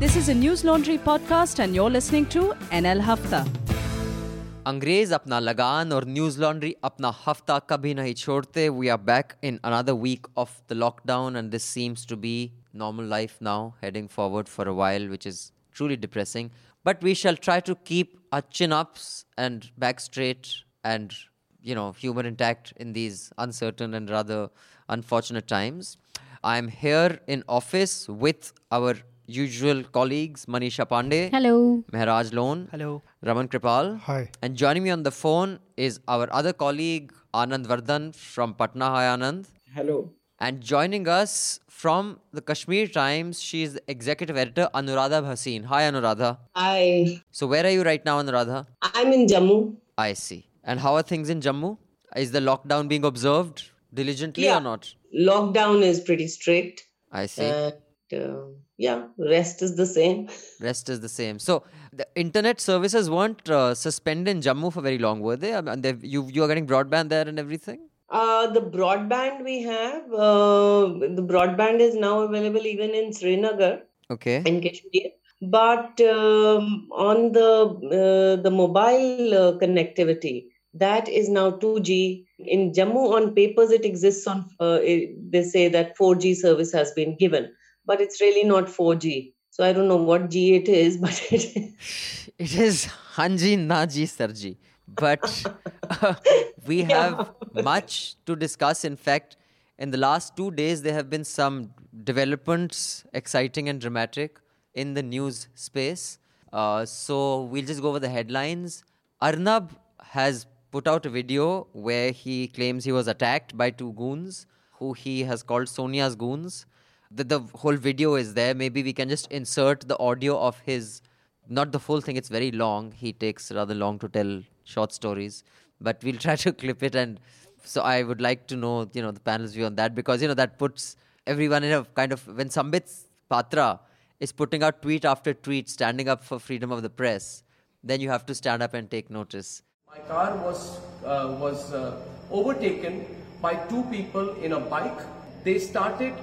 This is a News Laundry podcast, and you're listening to NL Hafta. अंग्रेज अपना लगान और न्यूज लॉन्ड्री अपना हफ्ता कभी नहीं छोड़ते we are back in another week of the lockdown and this seems to B normal life now heading forward for a while which is truly depressing but we shall try to keep our chin ups and back straight and you know humor intact in these uncertain and rather unfortunate times i'm here in office with our usual colleagues manisha pandey Hello. mehraj lone Hello. Raman Kripal. Hi. And joining me on the phone is our other colleague, Anand Vardhan from Patna. Hi, Anand. Hello. And joining us from the Kashmir Times, she is the executive editor, Anuradha Bhasin. Hi, Anuradha. Hi. So, where are you right now, Anuradha? I'm in Jammu. I see. And how are things in Jammu? Is the lockdown being observed diligently Yeah. or not? Lockdown is pretty strict. I see. And uh, yeah, rest is the same. Rest is the same. So, the internet services weren't uh, suspended in Jammu for very long, were they? I mean, you, you are getting broadband there and everything? Uh, the broadband we have, uh, the broadband is now available even in Srinagar Okay. in Kashmir. But um, on the uh, the mobile uh, connectivity, that is now 2G. In Jammu, on papers, it exists on. Uh, it, they say that 4G service has been given, but it's really not 4G. So I don't know what G it is, but it is. It is Hanji Naji Sarji. But we have much to discuss. In fact, in the last two days, there have been some developments, exciting and dramatic, in the news space. Uh, so we'll just go over the headlines. Arnab has put out a video where he claims he was attacked by two goons who he has called Sonia's goons. The, the whole video is there. Maybe we can just insert the audio of his not the full thing it's very long he takes rather long to tell short stories but we'll try to clip it and so i would like to know you know the panel's view on that because you know that puts everyone in a kind of when sambit patra is putting out tweet after tweet standing up for freedom of the press then you have to stand up and take notice My car was uh, was uh, overtaken by two people in a bike. They started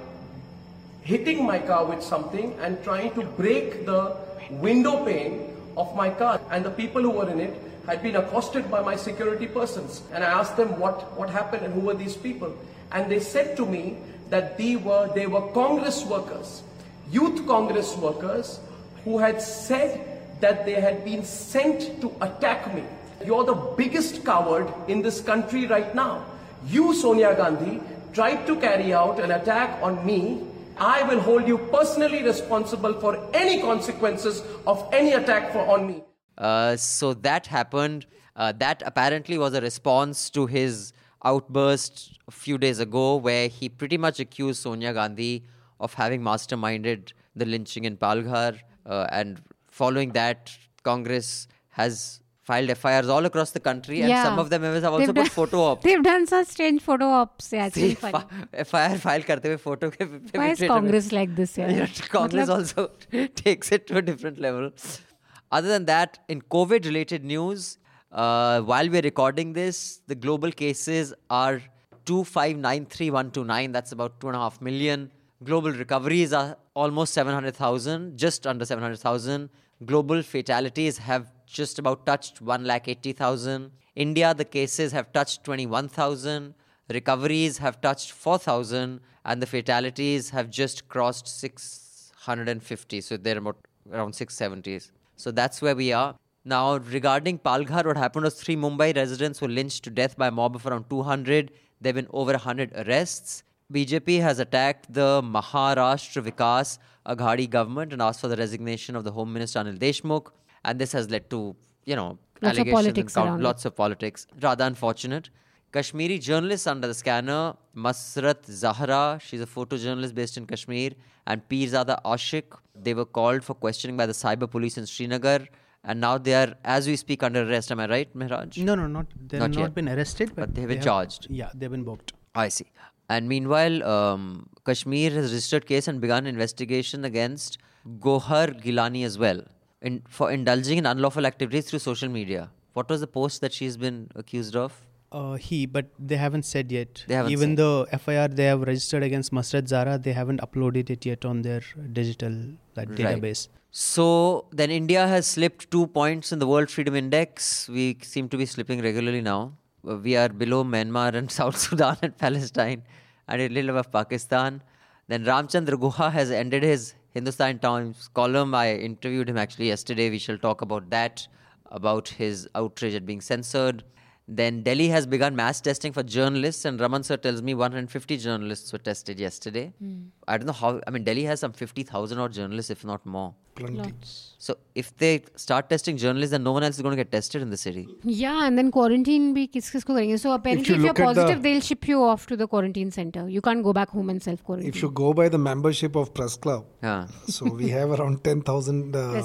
hitting my car with something and trying to break the window pane of my car. And the people who were in it had been accosted by my security persons. And I asked them what, what happened and who were these people. And they said to me that they were, they were Congress workers, youth Congress workers, who had said that they had been sent to attack me. You're the biggest coward in this country right now. You, Sonia Gandhi, tried to carry out an attack on me. I will hold you personally responsible for any consequences of any attack for, on me. Uh, so that happened. Uh, that apparently was a response to his outburst a few days ago, where he pretty much accused Sonia Gandhi of having masterminded the lynching in Palghar. Uh, and following that, Congress has filed FIRs all across the country, and some Yeah. of the members have also They've put done- photo op. They've done such strange photo ops. Yeah, it's See, really funny. fi- FIR file करते हुए photo के पे- Why is Twitter में- Congress like this? Yeah. you know, Congress मतलब- also takes it to a different level. Other than that, in COVID related news, uh, while we're recording this, the global cases are 2593129. That's about 2.5 million. Global recoveries are almost 700,000, just under 700,000. Global fatalities have just about touched 1,80,000. India, the cases have touched 21,000. Recoveries have touched 4,000. And the fatalities have just crossed 650. So they're about around 670s. So that's where we are. Now, regarding Palghar, what happened was three Mumbai residents were lynched to death by a mob of around 200. There have been over 100 arrests. BJP has attacked the Maharashtra Vikas Aghadi government and asked for the resignation of the Home Minister Anil Deshmukh. And this has led to, you know, Lots of allegations and politics count- lots of politics. Rather unfortunate. Kashmiri journalists under the scanner, Masrat Zahra, she's a photojournalist based in Kashmir, and Pirzada Ashik, they were called for questioning by the cyber police in Srinagar, and now they are, as we speak, under arrest. Am I right, Mehraj? No, no, not they've Not not, been arrested, but, But they have been charged. Yeah, they've been booked. I see. And meanwhile, um, Kashmir has registered case and begun investigation against Gohar Gilani as well in, for indulging in unlawful activities through social media. What was the post that she's been accused of? Uh, he, but they haven't said yet. They haven't Even said. the FIR they have registered against Masrat Zahra, they haven't uploaded it yet on their digital Right. database. So then India has slipped two points in the World Freedom Index. We seem to be slipping regularly now. Uh, We are below Myanmar and South Sudan and Palestine and a little above Pakistan. Then Ramchandra Guha has ended his Hindustan Times column. I interviewed him actually yesterday. We shall talk about that, about his outrage at being censored. Then Delhi has begun mass testing for journalists, and Raman sir tells me 150 journalists were tested yesterday. Mm. I don't know how. I mean, Delhi has some 50,000 odd journalists, if not more. Plenty. So if they start testing journalists, then no one else is going to get tested in the city. Yeah, and then quarantine be kis kisko karenge. So apparently, if, you are positive, the, they'll ship you off to the quarantine center. You can't go back home and self quarantine. If you go by the membership of press club, yeah. so we have around 10,000 uh,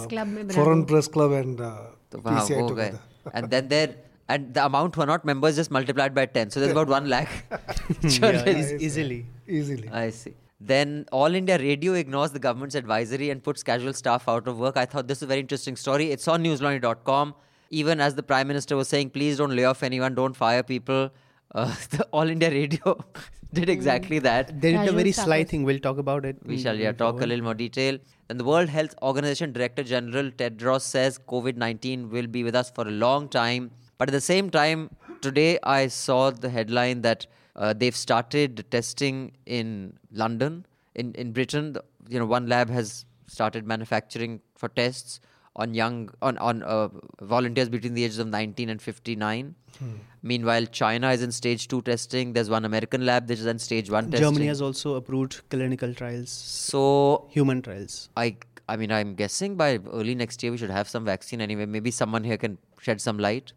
foreign press club and uh, so, wow, PCI together. and then there and the amount who are not members just multiplied by 10 so there's about 1 lakh yeah, journalists. easily. Easily. I see. Then All India Radio ignores the government's advisory and puts casual staff out of work. I thought this was a very interesting story. It's on newslaundry.com. Even as the Prime Minister was saying, please don't lay off anyone, don't fire people. Uh, the All India Radio did exactly that. They did a very staff sly thing. We'll talk about it. We shall yeah, talk a little more detail. Then the World Health Organization Director General Tedros says COVID 19 will be with us for a long time. But at the same time, today I saw the headline that uh, they've started testing in London. In, in Britain, you know, one lab has started manufacturing for tests on young on on uh, volunteers between the ages of 19 and 59. Meanwhile, China is in stage two testing. There's one American lab that is in stage one testing. Germany has also approved clinical trials, so human trials. I I mean I'm guessing by early next year we should have some vaccine anyway. Maybe someone here can shed some light.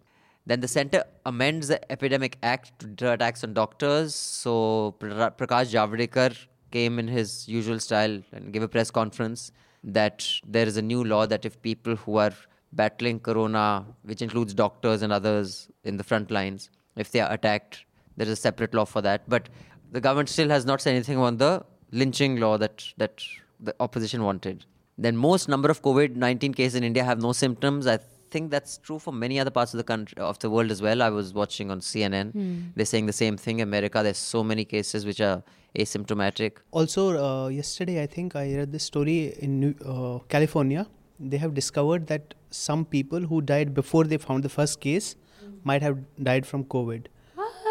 Then the center amends the Epidemic Act to attacks on doctors. So Pra- Prakash Javadekar came in his usual style and gave a press conference that there is a new law that if people who are battling corona, which includes doctors and others in the front lines, if they are attacked, there is a separate law for that. But the government still has not said anything on the lynching law that that the opposition wanted. Then most number of COVID-19 cases in India have no symptoms. I think that's true for many other parts of the country of the world as well. I was watching on CNN. They're saying the same thing. America, there's so many cases which are asymptomatic. Also, uh, yesterday I think I read this story in New, uh, California. They have discovered that some people who died before they found the first case might have died from COVID.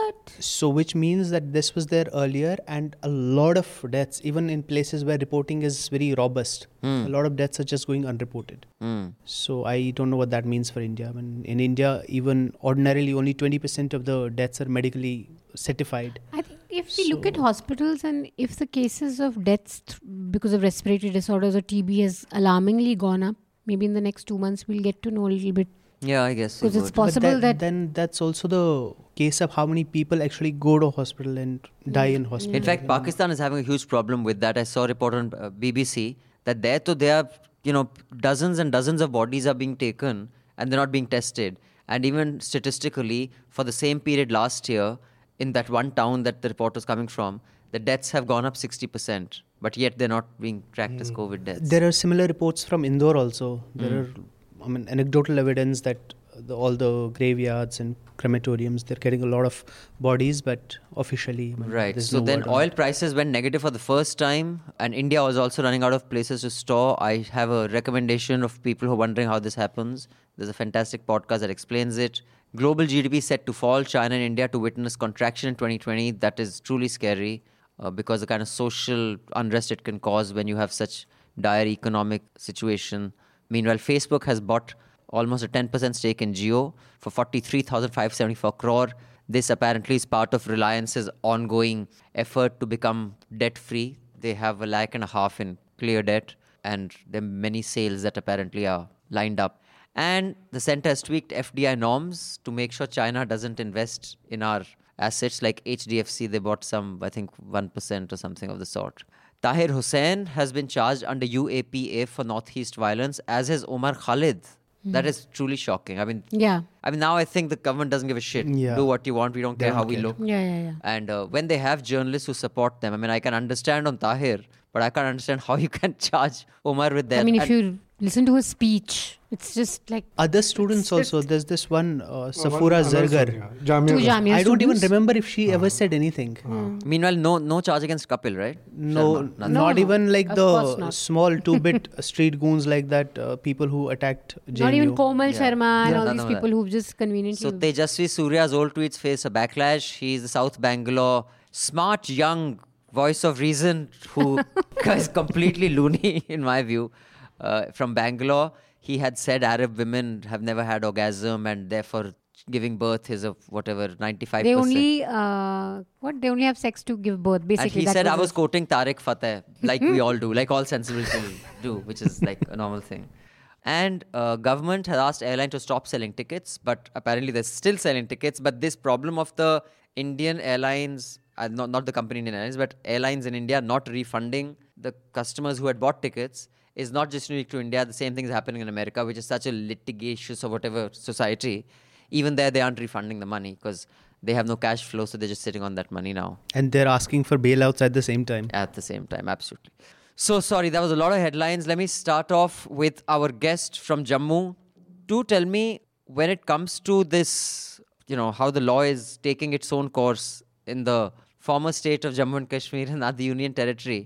What? So, which means that this was there earlier, and a lot of deaths, even in places where reporting is very robust, a lot of deaths are just going unreported. Hmm. So, I don't know what that means for India. I mean, in India, even ordinarily, only 20% of the deaths are medically certified. I think if we look at hospitals and if the cases of deaths th- because of respiratory disorders or TB has alarmingly gone up, maybe in the next two months we'll get to know a little bit. Yeah, I guess. it Because it's would. But possible that- that, then that's also the case of how many people actually go to hospital and die in hospital. In fact, Pakistan is having a huge problem with that. I saw a report on uh, BBC that there, to there, are, you know, dozens and dozens of bodies are being taken and they're not being tested. And even statistically, for the same period last year, in that one town that the report was coming from, the deaths have gone up 60%, but yet they're not being tracked as COVID deaths. There are similar reports from Indore also. There Hmm. are, I mean, anecdotal evidence that the, all the graveyards and crematoriums they're getting a lot of bodies, but officially, I mean, Right. So no then oil prices went negative for the first time, and India was also running out of places to store. I have a recommendation of people who are wondering how this happens. There's a fantastic podcast that explains it. Global GDP set to fall, China and India to witness contraction in 2020. That is truly scary uh, because the kind of social unrest it can cause when you have such dire economic situation. Meanwhile, Facebook has bought almost a 10% stake in Jio for 43,574 crore. This apparently is part of Reliance's ongoing effort to become debt free. They have a lakh and a half in clear debt, and there are many sales that apparently are lined up. And the center has tweaked FDI norms to make sure China doesn't invest in our assets like HDFC. They bought some, I think, 1% or something of the sort. Tahir Hussain has been charged under UAPA for Northeast violence, as has Umar Khalid. That is truly shocking. I mean, yeah, I mean, now I think the government doesn't give a shit. Yeah. Do what you want. We don't care don't how we look. yeah, yeah, yeah. And uh, when they have journalists who support them, I mean, I can understand on Tahir, but I can't understand how you can charge Omar with that. I mean, if And- you listen to his speech. It's just like Other students also. There's this one uh, Safura Zargar. Jamia. two Jamia I don't even students. remember if she ever said anything. Meanwhile, no no charge against Kapil, right? No, Sharma, nothing. No, not no. even like Of course the not. small two-bit street goons like that. Uh, people who attacked JNU. Not even Komal Yeah. Sharma and Yeah, all none these of that. people who've just conveniently. So Tejasvi Surya's old tweets face a backlash. He's the South Bangalore smart young voice of reason who is completely loony in my view. Uh, from Bangalore, he had said Arab women have never had orgasm and therefore giving birth is of whatever 95%. they only uh, what they only have sex to give birth. basically and he said I was was quoting Tariq Fateh, like we all do, like all sensible people do, which is like a normal thing. And uh, government has asked airline to stop selling tickets, but apparently they're still selling tickets. But this problem of the Indian airlines, uh, not not the company Indian Airlines, but airlines in India not refunding the customers who had bought tickets is not just unique to India. The same thing is happening in America, which is such a litigious or whatever society. Even there, they aren't refunding the money because they have no cash flow, so they're just sitting on that money now and they're asking for bailouts at the same time. at the same time absolutely so sorry that was a lot of headlines let me start off with our guest from jammu To tell me when it comes to this you know how the law is taking its own course in the former state of jammu and kashmir and the union territory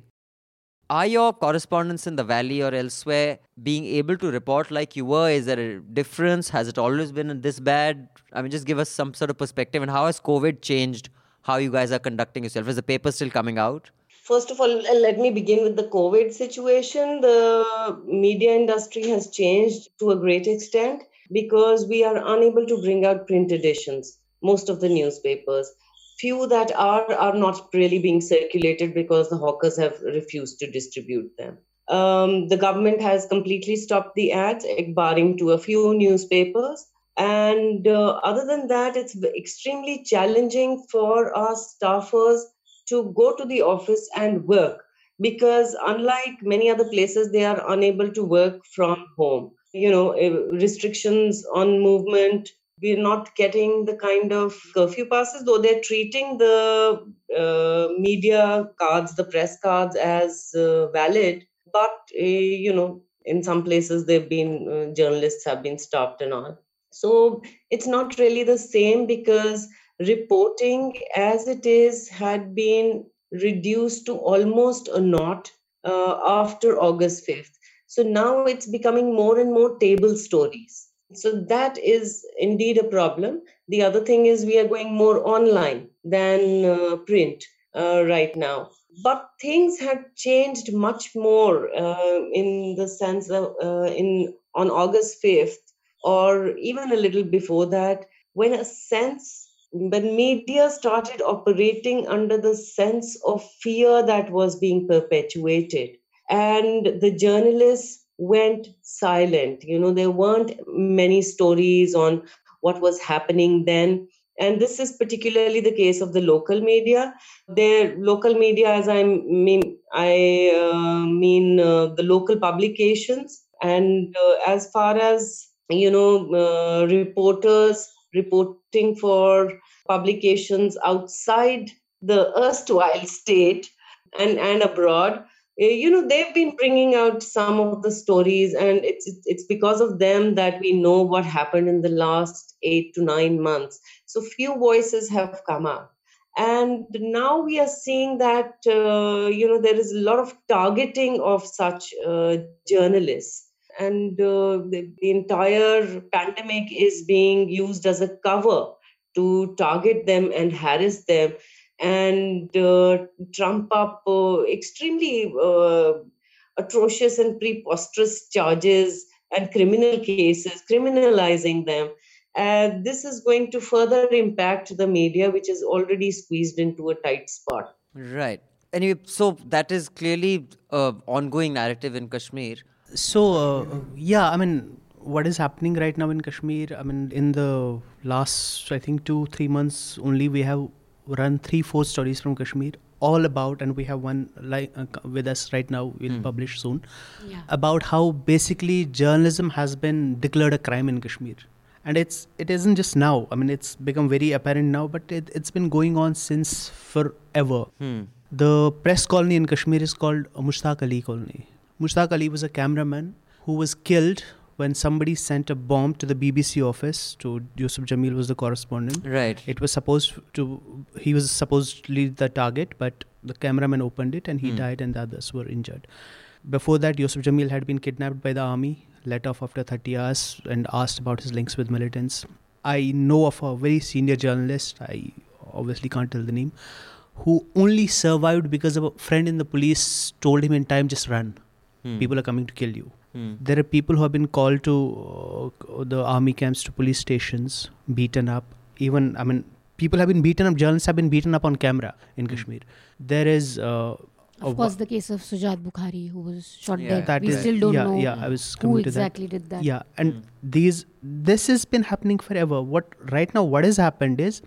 are your correspondents in the valley or elsewhere being able to report like you were? Is there a difference? Has it always been this bad? I mean just give us some sort of perspective and how has covid changed how you guys are conducting yourself? Is the paper still coming out? First of all, uh, let me begin with the COVID situation. The media industry has changed to a great extent because we are unable to bring out print editions, most of the newspapers. Few that are are not really being circulated because the hawkers have refused to distribute them. Um, the government has completely stopped the ads, eh, barring to a few newspapers. And uh, other than that, it's extremely challenging for our staffers to go to the office and work because unlike many other places they are unable to work from home you know eh, restrictions on movement we're not getting the kind of curfew passes though they're treating the uh, media cards the press cards as uh, valid but uh, you know in some places they've been uh, journalists have been stopped and all so it's not really the same because reporting as it is had been reduced to almost a knot uh, after August 5th. So now it's becoming more and more table stories. So that is indeed a problem. The other thing is we are going more online than uh, print uh, right now. But things had changed much more uh, in the sense of uh, in on August 5th or even a little before that when a sense when media started operating under the sense of fear that was being perpetuated and the journalists went silent. You know there weren't many stories on what was happening then. And this is particularly the case of the local media. Their local media as i mean i uh, mean uh, the local publications. And uh, as far as you know uh, reporters reporting for publications outside the erstwhile state and, and abroad you know they've been bringing out some of the stories and it's it's because of them that we know what happened in the last 8 to 9 months. So few voices have come up and now we are seeing that uh, you know there is a lot of targeting of such uh, journalists. And uh, the, the entire pandemic is being used as a cover to target them and harass them and uh, trump up uh, extremely uh, atrocious and preposterous charges and criminal cases, criminalizing them. And this is going to further impact the media, which is already squeezed into a tight spot. Right. Anyway, so that is clearly a ongoing narrative in Kashmir. So, uh, yeah, I mean, what is happening right now in Kashmir? I mean, in the last, I think, two, three months only, we have run three, four stories from Kashmir, all about, and we have one like uh, with us right now, we'll publish soon, Yeah. about how basically journalism has been declared a crime in Kashmir. And it's it isn't just now. I mean, it's become very apparent now, but it, it's been going on since forever. The press colony in Kashmir is called Mushtaq Ali Colony. Mushtaq Ali was a cameraman who was killed when somebody sent a bomb to the BBC office. To Yusuf Jamil was the correspondent. Right. It was supposed to. He was supposedly the target, but the cameraman opened it and he Hmm. died, and the others were injured. Before that, Yusuf Jamil had been kidnapped by the army, let off after 30 hours, and asked about his links with militants. I know of a very senior journalist. I obviously can't tell the name, who only survived because of a friend in the police told him in time, just run. Hmm. People are coming to kill you. Hmm. There are people who have been called to uh, the army camps, to police stations, beaten up. Even, I mean, people have been beaten up, journalists have been beaten up on camera in Hmm. Kashmir. There is. Uh, Of course, the case of Shujaat Bukhari, who was shot Yeah, dead. that we is- still don't yeah, know yeah, I was who coming to that. exactly did that. Yeah, and Mm. these this has been happening forever. What right now what has happened is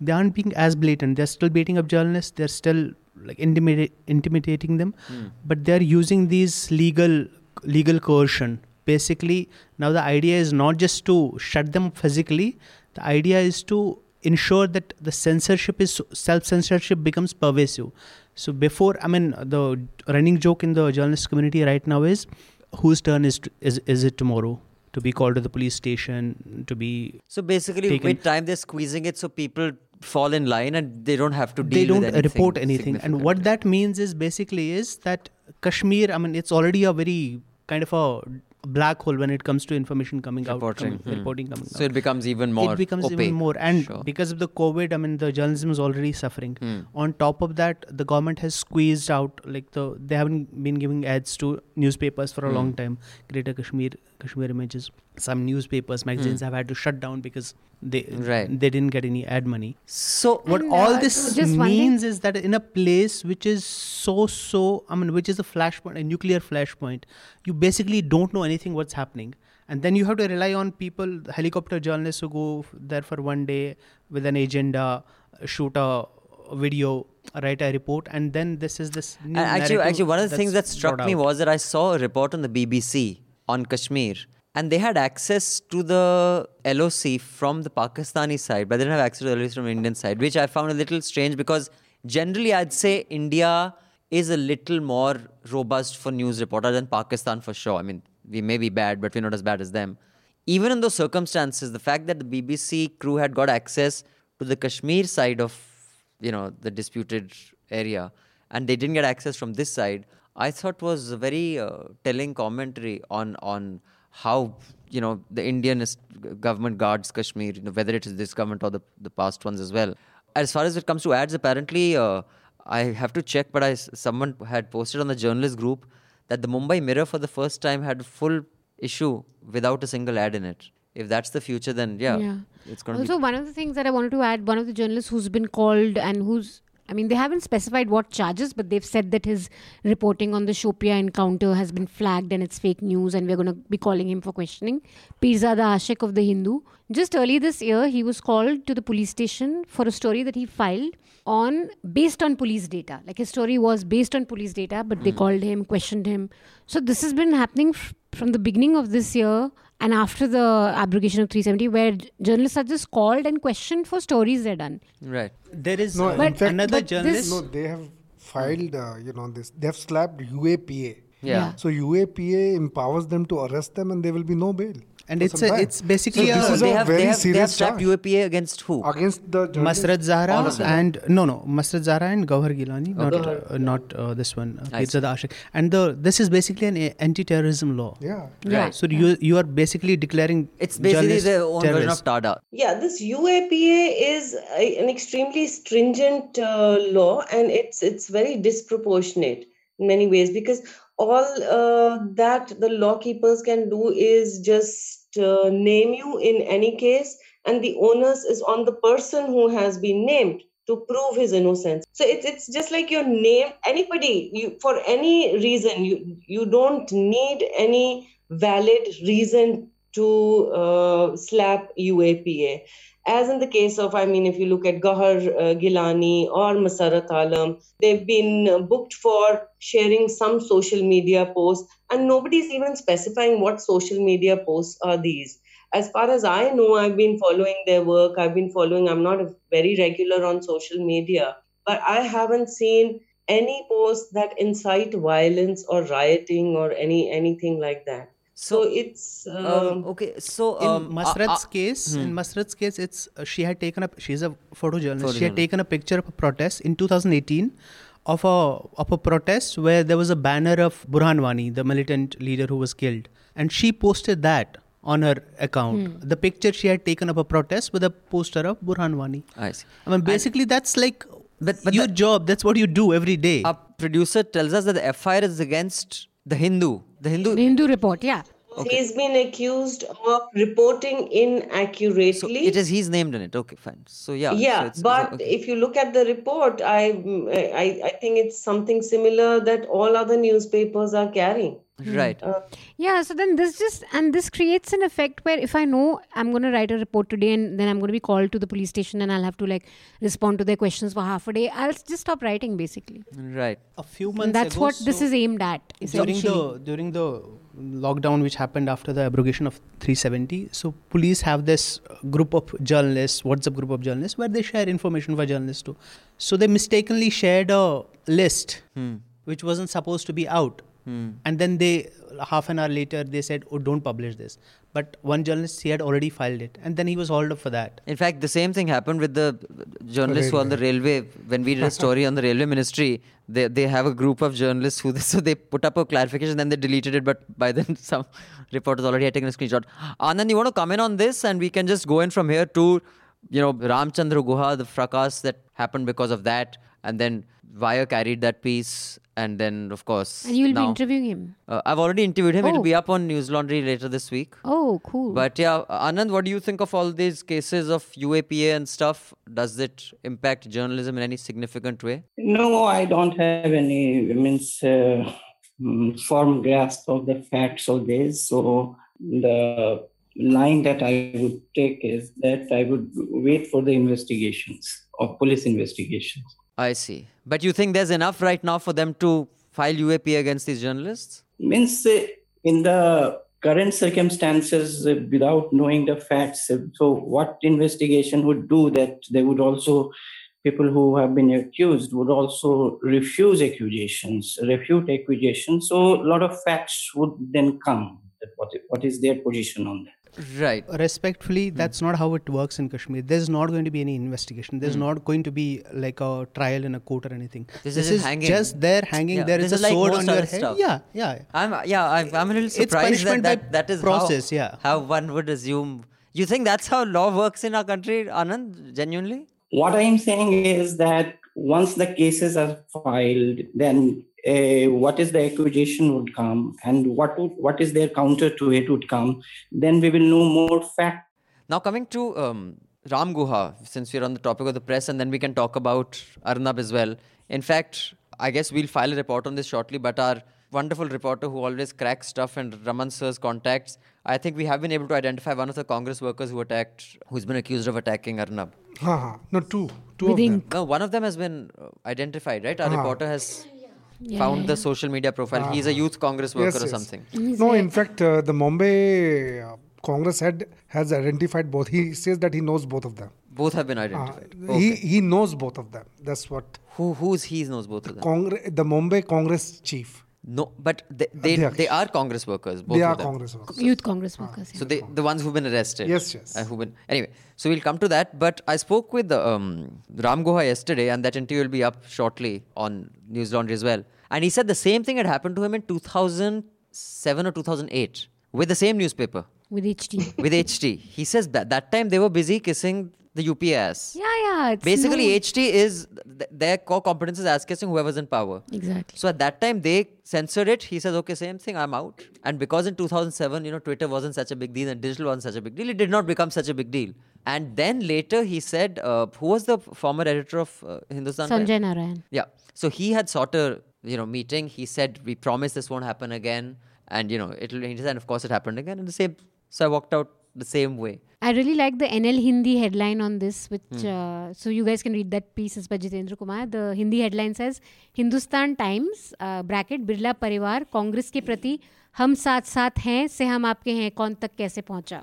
they aren't being as blatant. They're still beating up journalists. They're still like intimidate, intimidating them, Hmm. but they're using these legal legal coercion. Basically, now the idea is not just to shut them up physically. The idea is to ensure that the censorship is self censorship becomes pervasive. So before, I mean, the running joke in the journalist community right now is whose turn is is is it tomorrow to be called to the police station to be So basically, taken- with time they're squeezing it so people fall in line and they don't have to deal they don't with anything report anything and what that means is basically is that kashmir i mean it's already a very kind of a black hole when it comes to information coming Reporting, out coming, hmm. reporting coming So out So it becomes even more. it becomes opaque. even more and Sure. because of the covid i mean the journalism is already suffering Hmm. on top of that the government has squeezed out like the they haven't been giving ads to newspapers for a Hmm. long time greater kashmir kashmir images some newspapers magazines have had to shut down because they. Right. they didn't get any ad money So what And, all uh, this just means is that in a place which is so so i mean which is a flashpoint a nuclear flashpoint you basically don't know anything what's happening and then you have to rely on people helicopter journalists who go there for one day with an agenda shoot a video write a report and then this is this new actually, actually, one of the things that struck me out. was that I saw a report on the BBC on Kashmir, and they had access to the LOC from the Pakistani side, but they didn't have access to the LOC from the Indian side, which I found a little strange because generally I'd say India is a little more robust for news reporters than Pakistan for sure. I mean, we may be bad, but we're not as bad as them. Even in those circumstances, the fact that the BBC crew had got access to the Kashmir side of, you know, the disputed area, and they didn't get access from this side, I thought was a very uh, telling commentary on on how you know the Indian government guards Kashmir, you know, whether it is this government or the the past ones as well. As far as it comes to ads, apparently uh, I have to check, but I someone had posted on the journalist group that the Mumbai Mirror for the first time had a full issue without a single ad in it. If that's the future, then yeah, it's going to Also, be. one of the things that I wanted to add, one of the journalists who's been called and who's, I mean, they haven't specified what charges, but they've said that his reporting on the Shopian encounter has been flagged and it's fake news, and we're going to be calling him for questioning. Pirzada Ashik of the Hindu. Just early this year, he was called to the police station for a story that he filed on based on police data. Like his story was based on police data, but they hmm. called him, questioned him. So this has been happening f- from the beginning of this year and after the abrogation of 370, where journalists are just called and questioned for stories they're done. Right. there is No, uh, in fact- another but journalist No, they have filed, uh, you know, this. They have slapped UAPA. Yeah. So UAPA empowers them to arrest them, and there will be no bail. And for it's some a, it's basically So a, this is they a have, very they have, they have serious slapped charge. UAPA against who? against the journalists. Masrat Zahra All and no no Masrat Zahra and Gauhar Gilani not Gauhar. uh, not uh, this one uh, I see. Ashik and the this is basically an anti-terrorism law Yeah. Yeah. so you you are basically declaring It's basically journalists their own version of TADA. Yeah, this UAPA is a, an extremely stringent uh, law, and it's it's very disproportionate in many ways because all uh, that the law keepers can do is just uh, name you in any case, and the onus is on the person who has been named to prove his innocence. So it's it's just like your name. Anybody, you for any reason, you you don't need any valid reason to uh, slap UAPA. As in the case of, I mean, if you look at Gahar uh, Gilani or Masarat Alam, they've been booked for sharing some social media posts, and nobody's even specifying what social media posts are these. As far as I know, I've been following their work. I've been following, I'm not very regular on social media, but I haven't seen any posts that incite violence or rioting or any anything like that. So, it's Um, um, okay, so in um, uh, Masrat's uh, case, in Masrat's case, it's uh, she had taken up. She's a photojournalist. She had taken a picture of a protest in 2018 of a of a protest where there was a banner of Burhan Wani, the militant leader who was killed, and she posted that on her account. The picture she had taken of a protest with a poster of Burhan Wani. I see. I mean, basically, that's like But- but your job. That's what you do every day. Our producer tells us that the FIR is against the Hindu. The Hindu. The Hindu report, yeah. he's been accused of reporting inaccurately. So it is he's named in it. Okay, fine. So yeah. so yeah it's- so- but okay. if you look at the report I, I i think it's something similar that all other newspapers are carrying right. Yeah, so then this just and this creates an effect where if I know I'm going to write a report today and then I'm going to be called to the police station and I'll have to like respond to their questions for half a day, I'll just stop writing basically. right. a few months And that's ago, what this is aimed at during the during the lockdown which happened after the abrogation of 370 so police have this uh, group of journalists whatsapp group of journalists where they share information for journalists too so they mistakenly shared a list which wasn't supposed to be out Hmm. and then they half an hour later they said oh don't publish this. But one journalist he had already filed it. And then he was hauled up for that. In fact, the same thing happened with the journalists who are on the railway. When we did a story on the railway ministry, they, they have a group of journalists who so they put up a clarification, then they deleted it. But by then, some reporters already had taken a screenshot. Anand, you want to come in on this, and we can just go in from here to, you know, Ramchandra Guha, the fracas that happened because of that, and then Wire carried that piece, and then of course. and you'll now, be interviewing him. Uh, I've already interviewed him. It'll Oh. be up on News Laundry later this week. Oh, cool. But yeah, Anand, what do you think of all these cases of UAPA and stuff? Does it impact journalism in any significant way? No, I don't have any means uh, mm, firm grasp of the facts of this. So the line that I would take is that I would wait for the investigations of police investigations. I see. But you think there's enough right now for them to file UAP against these journalists? Means in the current circumstances, uh, without knowing the facts, uh, so what investigation would do that they would also people who have been accused would also refuse accusations, refute accusations. So a lot of facts would then come. What is their position on that? Right. respectfully hmm. that's not how it works in kashmir there's not going to be any investigation there's hmm. not going to be like a trial in a court or anything This is just hanging. just there hanging Yeah, there this is is a like sword on your head stuff. yeah yeah I'm yeah, I'm, I'm a little surprised that punishment by that, that is process, how, yeah. how one would assume. You think that's how law works in our country, Anand? Genuinely? What I am saying is that once the cases are filed, then uh, what is the accusation would come, and what would, what is their counter to it would come. Then we will know more fact. Now coming to um, Ram Guha, since we're on the topic of the press, and then we can talk about Arnab as well. In fact, I guess we'll file a report on this shortly, but our wonderful reporter who always cracks stuff and Raman sir's contacts, I think we have been able to identify one of the Congress workers who attacked, who's been accused of attacking Arnab. Ha ha. No, two. Two With of them. No, one of them has been uh, identified, right? Our Ah. reporter has Yeah, found yeah, the social media profile. He's a youth Congress worker Yes, or yes. something. No, in fact, uh, the Mumbai uh, Congress head has identified both. He says that he knows both of them. Both have been Uh, identified. He Okay. he knows both of them. That's what Who who's he knows both of them? Congress, the Mumbai Congress chief. No, but they they, They are- they are Congress workers. Both they of are them. Congress workers. Youth Congress workers. So they the ones who've been arrested. Yes, yes. Uh, who've been anyway. So we'll come to that. But I spoke with um, Ram Guha yesterday, and that interview will be up shortly on News Laundry as well. And he said the same thing had happened to him in 2007 or 2008 with the same newspaper with HD. with HT. He says that that time they were busy kissing the UPA. yeah, yeah. Basically, no- HT is th- their core competence is ass kissing whoever's in power. Exactly. So at that time they censored it. He says, okay, same thing, I'm out. And because in 2007, you know, Twitter wasn't such a big deal and digital wasn't such a big deal, it did not become such a big deal. And then later he said, uh, who was the former editor of uh, Hindustan? Sanjay Narayan. Yeah. So he had sought a you know meeting. He said, we promise this won't happen again. And you know, it'll. And of course, it happened again. And the same. So I walked out the same way. I really like the NL Hindi headline on this, which Hmm. uh, so you guys can read that piece is by Jitendra Kumar. The Hindi headline says Hindustan Times uh, bracket Birla परिवार कांग्रेस के प्रति हम साथ साथ हैं से हम आपके हैं कौन तक कैसे पहुंचा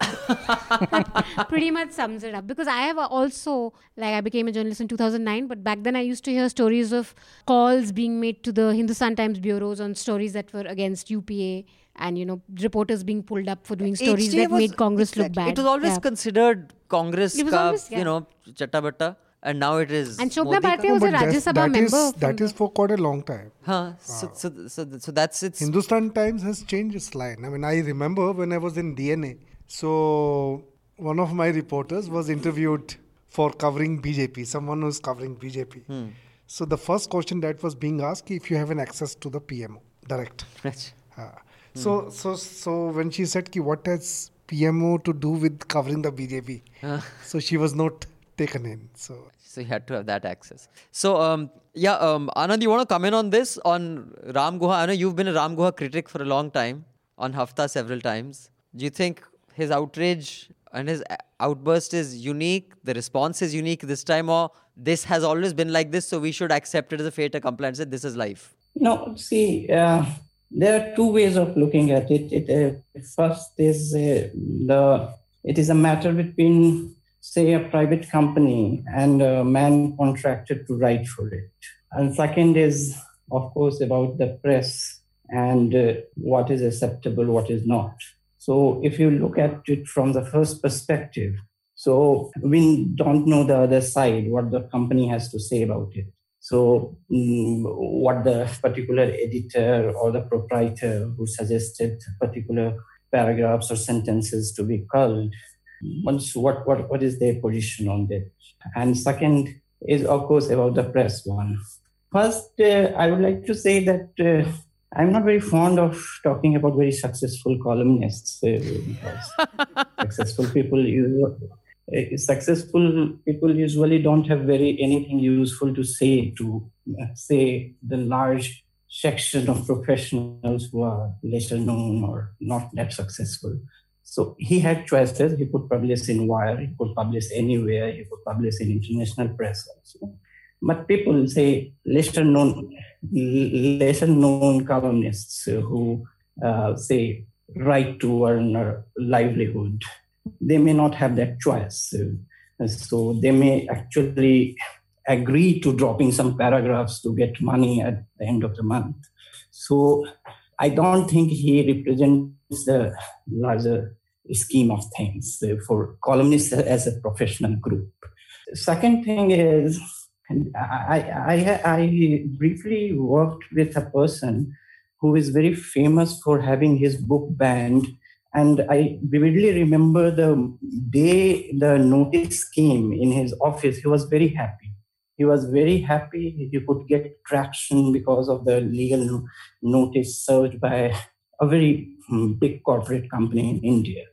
pretty much sums it up because I have also like I became a journalist in 2009 but back then I used to hear stories of calls being made to the Hindustan Times bureaus on stories that were against UPA and you know reporters being pulled up for doing stories HTA that was- made Congress look bad. It was always Yeah. considered Congress It was ka, always- yeah. you know, chatta batta, and now it is. And Shobna Modi ka. Bharti was a Rajya that's- Sabha that is- member. from that the- is for quite a long time. Huh. So, so, so, so that's it. Hindustan Times has changed its line. I mean, I remember when I was in DNA. So one of my reporters was interviewed for covering BJP. Someone who's covering BJP. Hmm. So the first question that was being asked if you have an access to the PMO direct. Uh, so so so when she said ki what has PMO to do with covering the BJP, so she was not taken in. So So you had to have that access. So um, yeah, um, Anand, you want to come in on this on Ram Guha? I know you've been a Ram Guha critic for a long time, on Hafta several times. Do you think his outrage and his outburst is unique? The response is unique this time, or this has always been like this, so we should accept it as a fait accompli and say this is life. No, see, uh, there are two ways of looking at it. it uh, first is uh, the it is a matter between, say, a private company and a man contracted to write for it. And second is, of course, about the press and uh, what is acceptable, what is not. So, if you look at it from the first perspective, so we don't know the other side, what the company has to say about it. So, mm, what the particular editor or the proprietor who suggested particular paragraphs or sentences to be culled, once what, what, what is their position on that? And second is, of course, about the press one. First, uh, I would like to say that uh, I'm not very fond of talking about very successful columnists uh, because successful people uh, successful people usually don't have very anything useful to say to uh, say the large section of professionals who are lesser known or not that successful. So he had choices. He could publish in wire he could publish anywhere he could publish in international press also. But people say lesser known lesser known columnists who uh, say write to earn a livelihood they may not have that choice. So they may actually agree to dropping some paragraphs to get money at the end of the month. So I don't think he represents the larger scheme of things for columnists as a professional group. Second thing is, I, I, I briefly worked with a person who is very famous for having his book banned and I vividly remember the day the notice came in his office, he was very happy. He was very happy he could get traction because of the legal notice served by a very mm, big corporate company in India.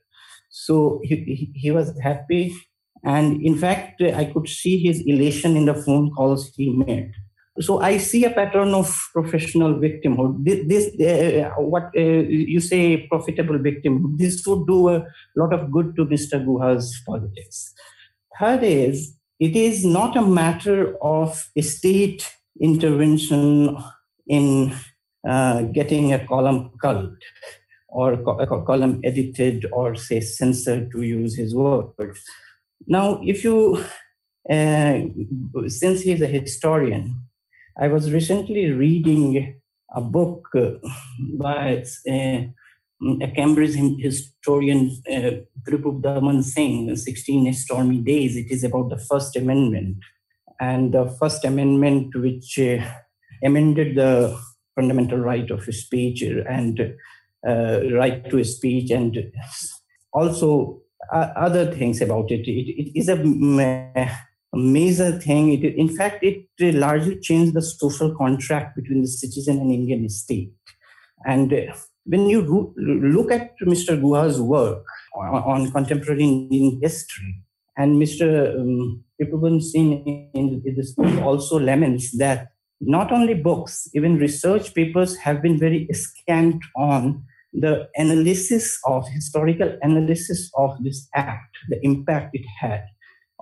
So he, he was happy. And in fact, I could see his elation in the phone calls he made so I see a pattern of professional victimhood. This, this uh, what uh, you say, profitable victimhood. This would do a lot of good to Mr. Guha's politics. Third is, it is not a matter of state intervention in uh, getting a column culled or a column edited or say censored to use his words. Now, if you, uh, since he's a historian, I was recently reading a book uh, by uh, a Cambridge historian, uh, Tripurdaman Singh, 16 Stormy Days. It is about the First Amendment. And the First Amendment, which uh, amended the fundamental right of speech and uh, right to speech, and also uh, other things about it. It, it is a a major thing. It, in fact, it largely changed the social contract between the citizen and Indian state. And when you look at Mr. Guha's work on, on contemporary Indian history, and Mr. Um, Singh in this book also laments that not only books, even research papers have been very scant on the analysis of historical analysis of this act, the impact it had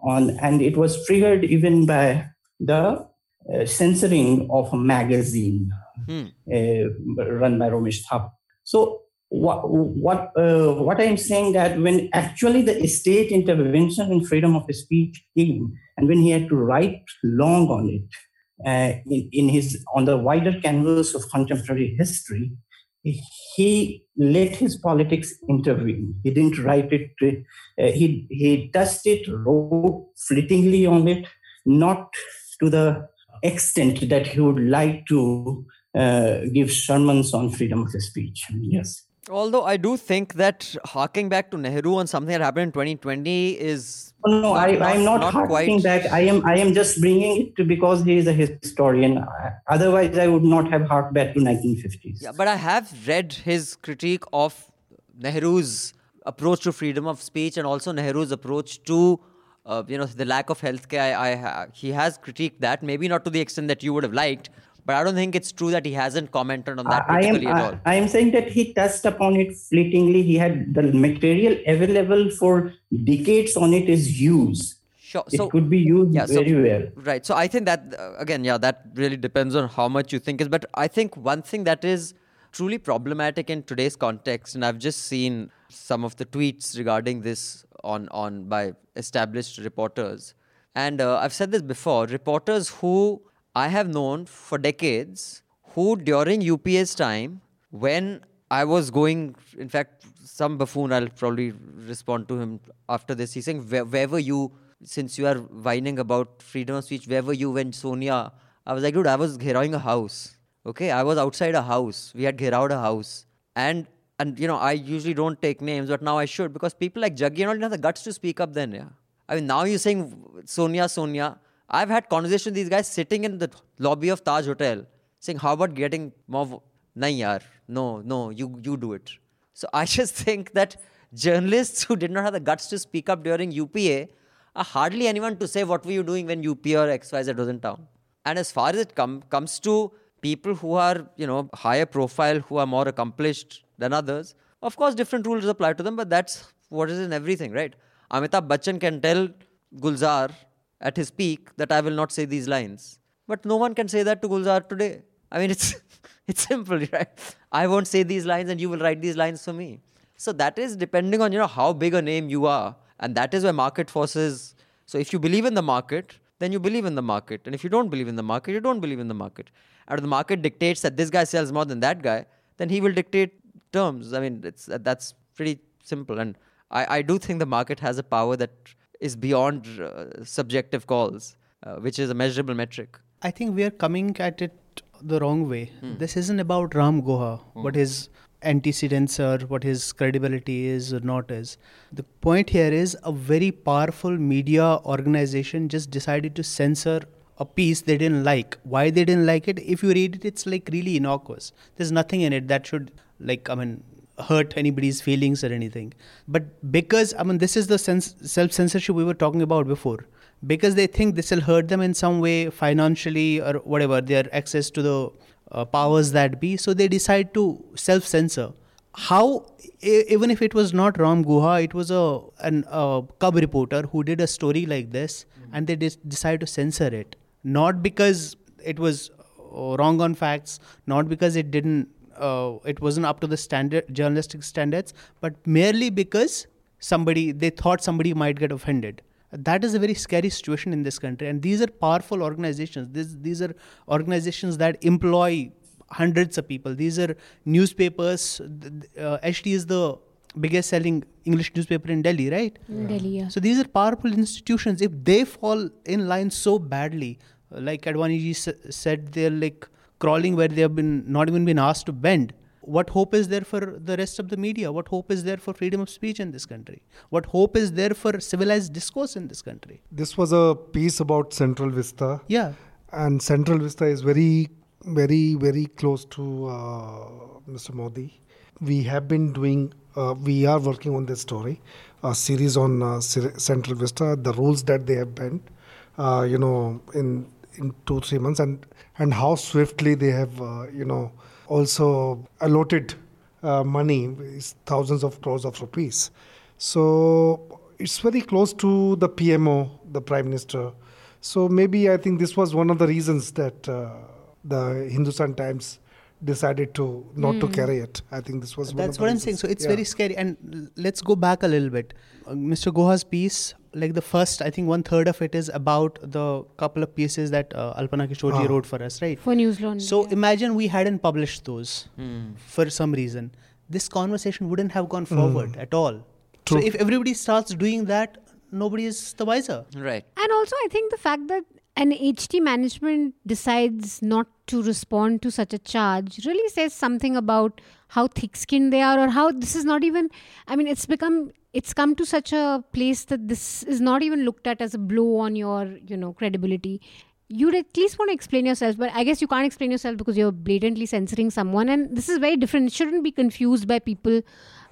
on, and it was triggered even by the uh, censoring of a magazine hmm. uh, run by Romesh Thap. So what what uh, what I am saying that when actually the state intervention in freedom of speech came, and when he had to write long on it uh, in, in his on the wider canvas of contemporary history, he let his politics intervene. He didn't write it. Uh, he he touched it, wrote fleetingly on it, not to the extent that he would like to uh, give sermons on freedom of speech. Yes. Although I do think that harking back to Nehru on something that happened in 2020 is no, no I, am not, not harking quite... back. I am I am just bringing it to because he is a historian. Otherwise, I would not have harked back to 1950s. Yeah, but I have read his critique of Nehru's approach to freedom of speech and also Nehru's approach to uh, you know the lack of healthcare. I, I, he has critiqued that, maybe not to the extent that you would have liked, but I don't think it's true that he hasn't commented on that I am, at all. I, I am saying that he touched upon it fleetingly. He had the material available for decades on it is used. Sure. So, it could be used yeah, very so, well. Right. So I think that uh, again, yeah, that really depends on how much you think is. But I think one thing that is truly problematic in today's context, and I've just seen some of the tweets regarding this on on by established reporters, and uh, I've said this before: reporters who I have known for decades who during UPA's time, when I was going, in fact, some buffoon, I'll probably respond to him after this. He's saying, where, where were you, since you are whining about freedom of speech, where were you when Sonia? I was like, dude, I was gherowing a house. Okay, I was outside a house. We had gherowed a house. And, and you know, I usually don't take names, but now I should because people like Jaggi and all didn't have the guts to speak up then, yeah. I mean, now you're saying Sonia, Sonia. I've had conversations with these guys sitting in the lobby of Taj Hotel saying, How about getting more? Nahin yaar. No, no, you, you do it. So I just think that journalists who did not have the guts to speak up during UPA are hardly anyone to say, What were you doing when UPA or XYZ was in town? And as far as it com- comes to people who are, you know, higher profile, who are more accomplished than others, of course, different rules apply to them, but that's what is in everything, right? Amitabh Bachchan can tell Gulzar at his peak that I will not say these lines. But no one can say that to Gulzar today. I mean, it's it's simple, right? I won't say these lines, and you will write these lines for me. So that is depending on you know how big a name you are, and that is where market forces. So if you believe in the market, then you believe in the market, and if you don't believe in the market, you don't believe in the market. And the market dictates that this guy sells more than that guy, then he will dictate terms. I mean, it's that's pretty simple, and I, I do think the market has a power that is beyond uh, subjective calls, uh, which is a measurable metric. I think we are coming at it the wrong way. Hmm. This isn't about Ram Guha, hmm. what his antecedents are, what his credibility is or not is. The point here is a very powerful media organization just decided to censor a piece they didn't like. Why they didn't like it? If you read it, it's like really innocuous. There's nothing in it that should like I mean hurt anybody's feelings or anything. But because, I mean, this is the sense, self censorship we were talking about before. Because they think this will hurt them in some way financially or whatever, their access to the uh, powers that be. So they decide to self censor. How, even if it was not Ram Guha, it was a an, a cub reporter who did a story like this mm-hmm. and they decide to censor it. Not because it was uh, wrong on facts, not because it didn't uh, it wasn't up to the standard journalistic standards, but merely because somebody they thought somebody might get offended. That is a very scary situation in this country, and these are powerful organizations. These these are organizations that employ hundreds of people. These are newspapers. Uh, HT is the biggest selling English newspaper in Delhi, right? In Delhi, yeah. So these are powerful institutions. If they fall in line so badly, like Advani ji said, they're like crawling where they have been not even been asked to bend. What hope is there for the rest of the media? What hope is there for freedom of speech in this country? What hope is there for civilized discourse in this country? This was a piece about central vista. Yeah. And central vista is very very very close to uh, mr modi. We have been doing uh, we are working on this story a series on uh, central vista the rules that they have bent. Uh, you know in in two three months. And and how swiftly they have uh, you know also allotted uh, money thousands of crores of rupees. So it's very close to the PMO the prime minister. So maybe I think this was one of the reasons that uh, the Hindustan Times decided to not mm. to hmm. carry it. I think this was. That's what. I'm saying. So it's yeah. very scary. And let's go back a little bit. Uh, Mr. Guha's piece like the first, I think one third of it is about the couple of pieces that uh, Alpana Kishorji Ah. wrote for us, right? For Newslaundry. So yeah. imagine we hadn't published those Hmm. for some reason. This conversation wouldn't have gone forward at all. True. So if everybody starts doing that, nobody is the wiser. Right. And also, I think the fact that an HT management decides not to respond to such a charge really says something about how thick skinned they are, or how this is not even. I mean, it's become. It's come to such a place that this is not even looked at as a blow on your, you know, credibility. You'd at least want to explain yourself, but I guess you can't explain yourself because you're blatantly censoring someone, and this is very different. It shouldn't be confused by people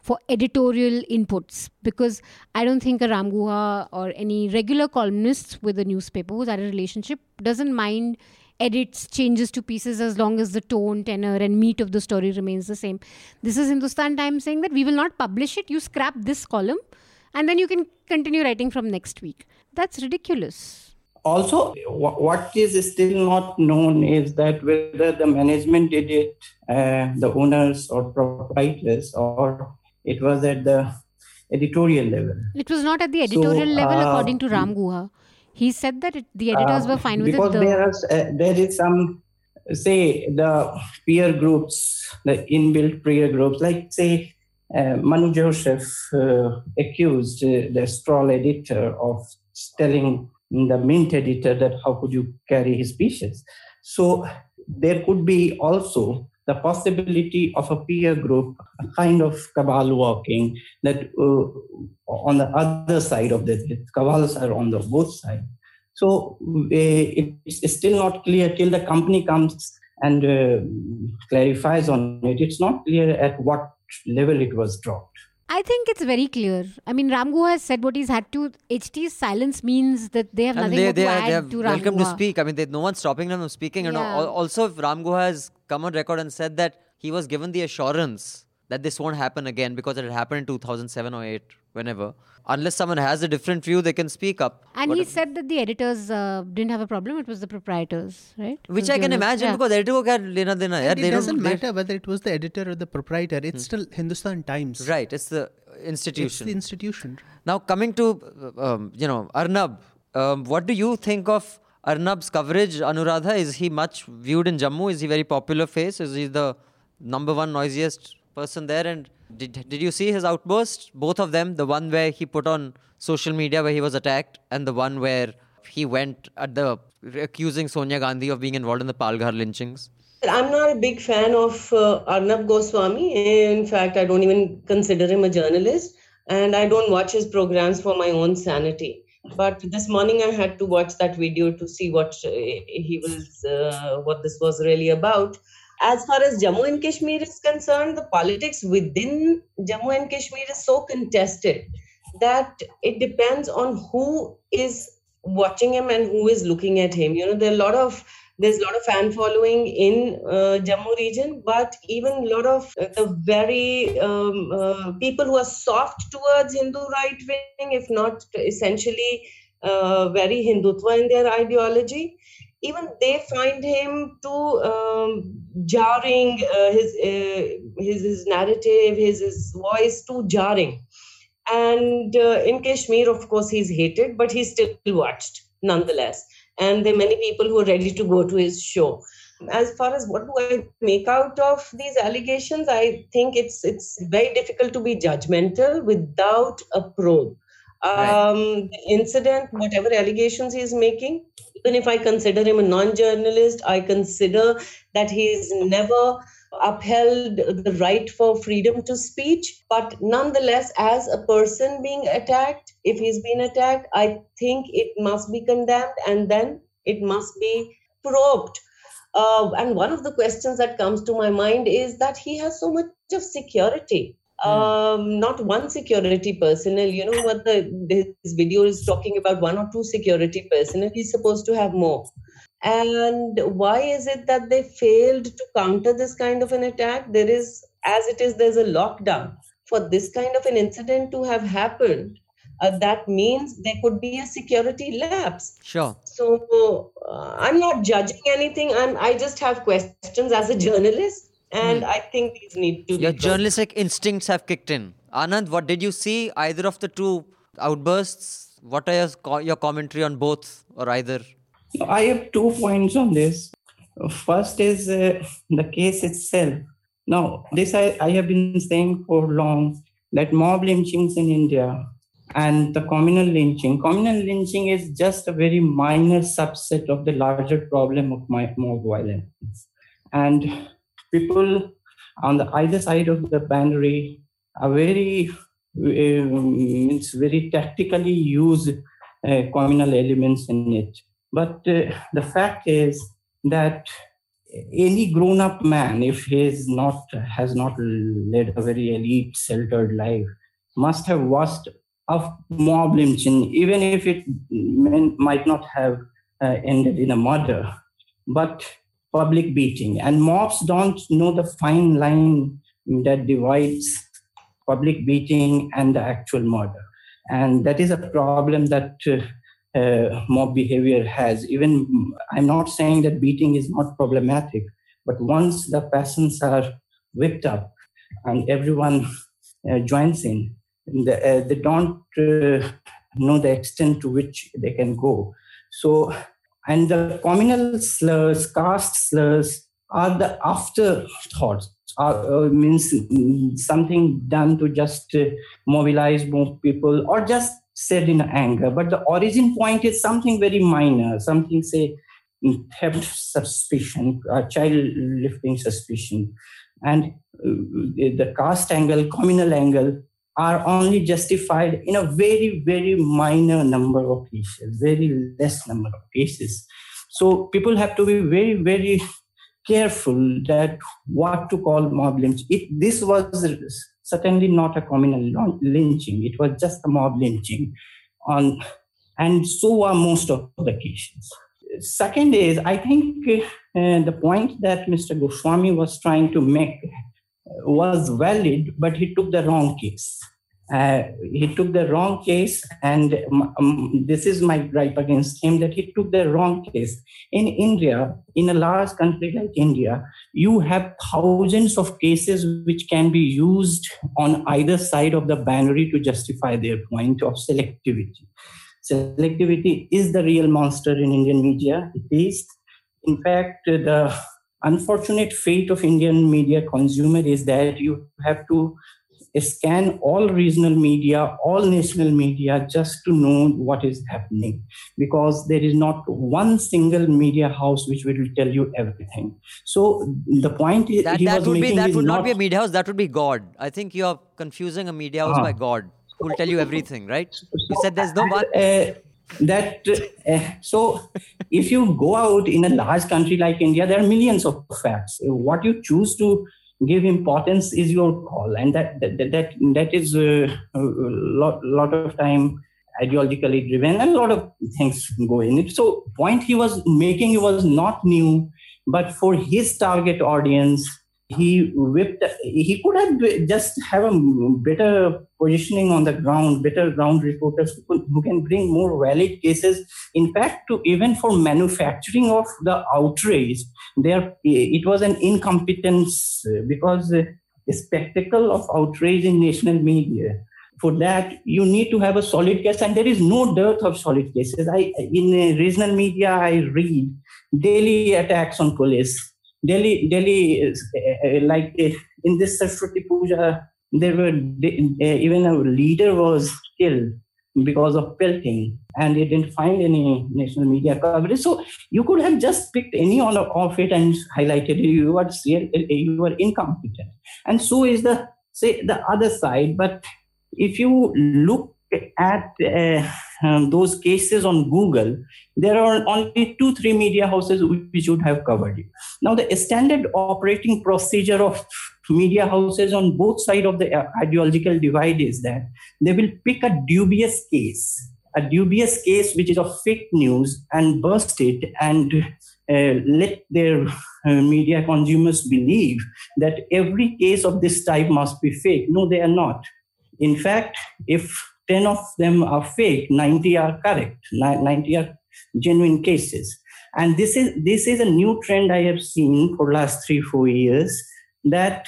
for editorial inputs because I don't think a Ram Guha or any regular columnist with a newspaper who's had a relationship doesn't mind edits, changes to pieces as long as the tone, tenor, and meat of the story remains the same. This is Hindustan Times saying that we will not publish it, you scrap this column, and then you can continue writing from next week. That's ridiculous. Also, what is still not known is that whether the management did it, uh, the owners or proprietors, or it was at the editorial level. It was not at the So, editorial level, uh, according to Ram Guha. He said that it, the editors Uh, were fine with because it. The, there are uh, there is some say the peer groups, the inbuilt peer groups, like say uh, Manu Joseph uh, accused uh, the Scroll editor of telling the Mint editor that how could you carry his pieces. So there could be also the possibility of a peer group, a kind of cabal walking that uh, on the other side of the cabals are on the both sides. So uh, it's still not clear till the company comes and uh, clarifies on it. It's not clear at what level it was dropped. I think it's very clear. I mean, Ram Guha has said what he's had to. HT's silence means that they have And nothing they, they to add they are to Ram welcome to speak. I mean, they, no one's stopping them from speaking. Yeah. al- also, if Ram Guha has come on record and said that he was given the assurance that this won't happen again because it had happened in 2007 or 8, whenever. Unless someone has a different view, they can speak up. And But- he said that the editors uh, didn't have a problem. It was the proprietors, right? Which I can journalists. imagine Yeah. because editor ko kya lena dena, yaar, they it doesn't matter whether it was the editor or the proprietor. It's still Hindustan Times. Right, it's the institution. It's the institution. Now coming to uh, um, you know Arnab, um, what do you think of Arnab's coverage? Anuradha, is he much viewed in Jammu? Is he very popular face? Is he the number one noisiest person there? And did did you see his outburst? Both of them, the one where he put on social media where he was attacked, and the one where he went at the accusing Sonia Gandhi of being involved in the Palghar lynchings. I'm not a big fan of uh, Arnab Goswami. In fact, I don't even consider him a journalist, and I don't watch his programs for my own sanity. But this morning, I had to watch that video to see what uh, he was, uh, what this was really about. As far as Jammu and Kashmir is concerned, the politics within Jammu and Kashmir is so contested that it depends on who is watching him and who is looking at him. You know, there are a lot of there's a lot of fan following in uh, Jammu region, but even a lot of uh, the very um, uh, people who are soft towards Hindu right wing, if not essentially uh, very Hindutva in their ideology, even they find him too um, jarring. Uh, his, uh, his his narrative, his his voice too jarring. And uh, in Kashmir, of course, he's hated, but he's still watched nonetheless. And there are many people who are ready to go to his show. As far as what do I make out of these allegations, I think it's it's very difficult to be judgmental without a probe. Right. Um, the incident, whatever allegations he's making, even if I consider him a non-journalist, I consider that he's never upheld the right for freedom to speech. But nonetheless, as a person being attacked, if he's been attacked, I think it must be condemned and then it must be probed. Uh, and one of the questions that comes to my mind is that he has so much of security. Um, not one security personnel. You know what the this video is talking about? One or two security personnel. He's supposed to have more. And why is it that they failed to counter this kind of an attack? There is, as it is, there's a lockdown. For this kind of an incident to have happened, uh, that means there could be a security lapse. Sure. So uh, I'm not judging anything. I'm, I just have questions as a journalist, and I think these need to Your be. probed. journalistic instincts have kicked in. Anand, what did you see? Either of the two outbursts? What are your, your commentary on both or either? I have two points on this. First is uh, the case itself. Now, this I, I have been saying for long that mob lynchings in India and the communal lynching. Communal lynching is just a very minor subset of the larger problem of mob violence. And people on the either side of the boundary are very uh, very tactically use uh, communal elements in it. But uh, the fact is that any grown-up man, if he is not has not led a very elite, sheltered life, must have watched a mob lynching, even if it might not have uh, ended in a murder, but public beating. And mobs don't know the fine line that divides public beating and the actual murder. And that is a problem that uh, uh, mob behavior has. Even I'm not saying that beating is not problematic, but once the persons are whipped up and everyone uh, joins in, the, uh, they don't uh, know the extent to which they can go. So, and the communal slurs, caste slurs are the afterthoughts. Uh, means something done to just uh, mobilize more people or just said in anger. But the origin point is something very minor, something say theft suspicion, uh, child lifting suspicion. And uh, the caste angle, communal angle are only justified in a very, very minor number of cases, very less number of cases. So people have to be very, very careful that what to call mob lynch. It, this was certainly not a communal lynching. It was just a mob lynching on, and so are most of the cases. Second is, I think uh, the point that Mr. Goswami was trying to make was valid, but he took the wrong case. Uh, he took the wrong case, and um, this is my gripe against him that he took the wrong case. In India, in a large country like India, you have thousands of cases which can be used on either side of the boundary to justify their point of selectivity. Selectivity is the real monster in Indian media. It is. In fact, the unfortunate fate of Indian media consumer is that you have to scan all regional media, all national media just to know what is happening because there is not one single media house which will tell you everything. So the point is that, that would be that would not, not, be a media house, that would be God. I think you're confusing a media house ah. by God who will tell you everything, right? You said there's no one. Uh, that uh, so if you go out in a large country like india there are millions of facts what you choose to give importance is your call and that that that, that is uh, a lot, lot of time ideologically driven and a lot of things go in it. So point he was making was not new but for his target audience he whipped he could have just have a better positioning on the ground better ground reporters who, can bring more valid cases. In fact to even for manufacturing of the outrage there it was an incompetence because a spectacle of outrage in national media. For that you need to have a solid case and there is no dearth of solid cases. I in regional media i read daily attacks on police Delhi, Delhi, is, uh, like uh, in this Saraswati Puja, there were even a leader was killed because of pelting, and they didn't find any national media coverage. So you could have just picked any one of it and highlighted. You are you were incompetent, and so is the say the other side. But if you look at uh, um, those cases on Google, there are only two, three media houses which would have covered it. Now, the standard operating procedure of media houses on both sides of the ideological divide is that they will pick a dubious case, a dubious case which is of fake news, and burst it and uh, let their uh, media consumers believe that every case of this type must be fake. No, they are not. In fact, if 10 of them are fake, 90 are correct, 90 are genuine cases. And this is this is a new trend I have seen for last three, four years that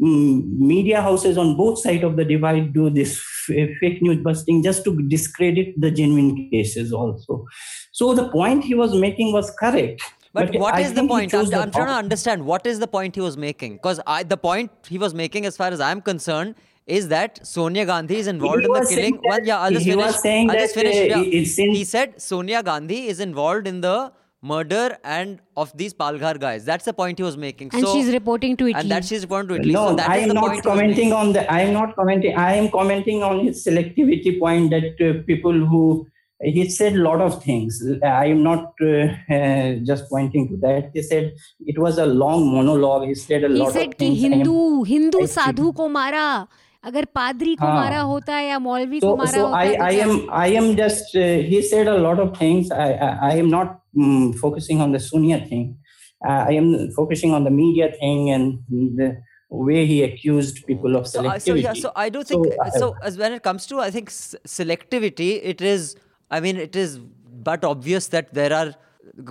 mm, media houses on both sides of the divide do this fake news busting just to discredit the genuine cases also. So the point he was making was correct. But, what I is the point? I'm, the I'm trying to understand what is the point he was making. Because the point he was making, as far as I'm concerned, is that Sonia Gandhi is involved he in the killing. That, well, yeah, I'll just he finish. Was saying I'll just finish. Uh, yeah. He said Sonia Gandhi is involved in the murder and of these Palghar guys. That's the point he was making. And so, she's reporting to Italy. And that she's reporting to Italy. No, so I am not commenting on the. I am not commenting. I am commenting on his selectivity point that uh, people who he said a lot of things. I am not uh, uh, just pointing to that. He said it was a long monologue. He said a he lot said of things. He said Hindu, Hindu sadhu ko mara. अगर पादरी को मारा होता या मौलवी so, को मारा so होता I, I am I am just uh, he said a lot of things I I, am not mm, focusing on the Sonia thing uh, I am focusing on the media thing and the way he accused people of selectivity. So, so yeah, so I do think so, uh, so as when it comes to I think selectivity it is I mean it is but obvious that there are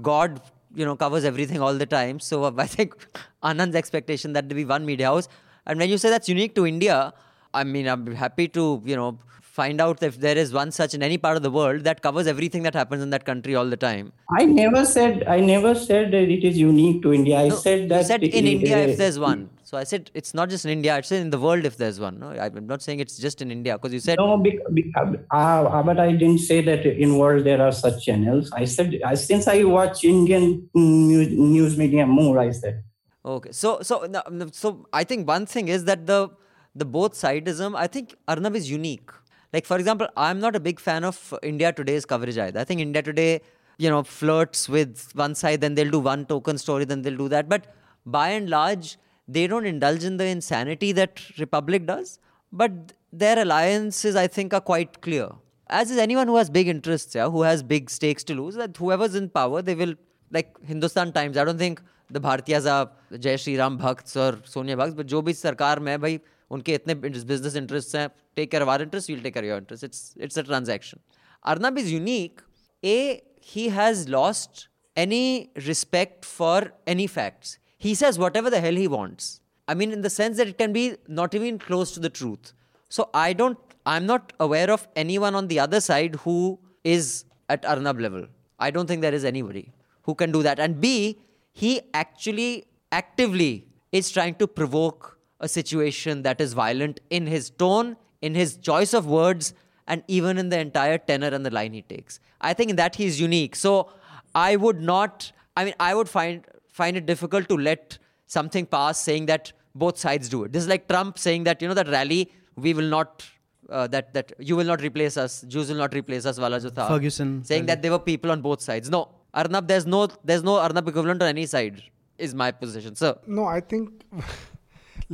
God you know covers everything all the time. So I think Anand's expectation that there be one media house. And when you say that's unique to India, I mean, I'm happy to you know find out if there is one such in any part of the world that covers everything that happens in that country all the time. I never said I never said that it is unique to India. I No, said that you said in uh, India if uh, there's one. So I said it's not just in India. I said in the world if there's one. No, I'm not saying it's just in India because you said No, bec- bec- uh, uh, but I didn't say that in world there are such channels. I said I, since I watch Indian news, news media more, I said. Okay, so so so I think one thing is that the the both sideism, I think Arnab is unique. Like, for example, I'm not a big fan of India Today's coverage either. I think India Today, you know, flirts with one side, then they'll do one token story, then they'll do that. But by and large, they don't indulge in the insanity that Republic does. But their alliances, I think, are quite clear. As is anyone who has big interests, yeah, who has big stakes to lose, that whoever's in power, they will, like Hindustan Times, I don't think the Bhartias are Jay Ram Bhakts or Sonia Bhakts, but jo bhi sarkar mein, bhai, उनके इतने business interests हैं take care of our interests, we'll take care of your interests. It's it's a transaction. Arnab is unique. A he has lost any respect for any facts. He says whatever the hell he wants. I mean, in the sense that it can be not even close to the truth. So I don't. I'm not aware of anyone on the other side who is at Arnab level. I don't think there is anybody who can do that. And B, he actually actively is trying to provoke a situation that is violent in his tone, in his choice of words, and even in the entire tenor and the line he takes. I think in that he's unique. So I would not. I mean, I would find find it difficult to let something pass saying that both sides do it. This is like Trump saying that you know that rally we will not. Uh, that that you will not replace us, Jews will not replace us, wala jo tha. Ferguson saying that there were people on both sides. No, Arnab, there's no there's no Arnab equivalent on any side. Is my position, sir. No, I think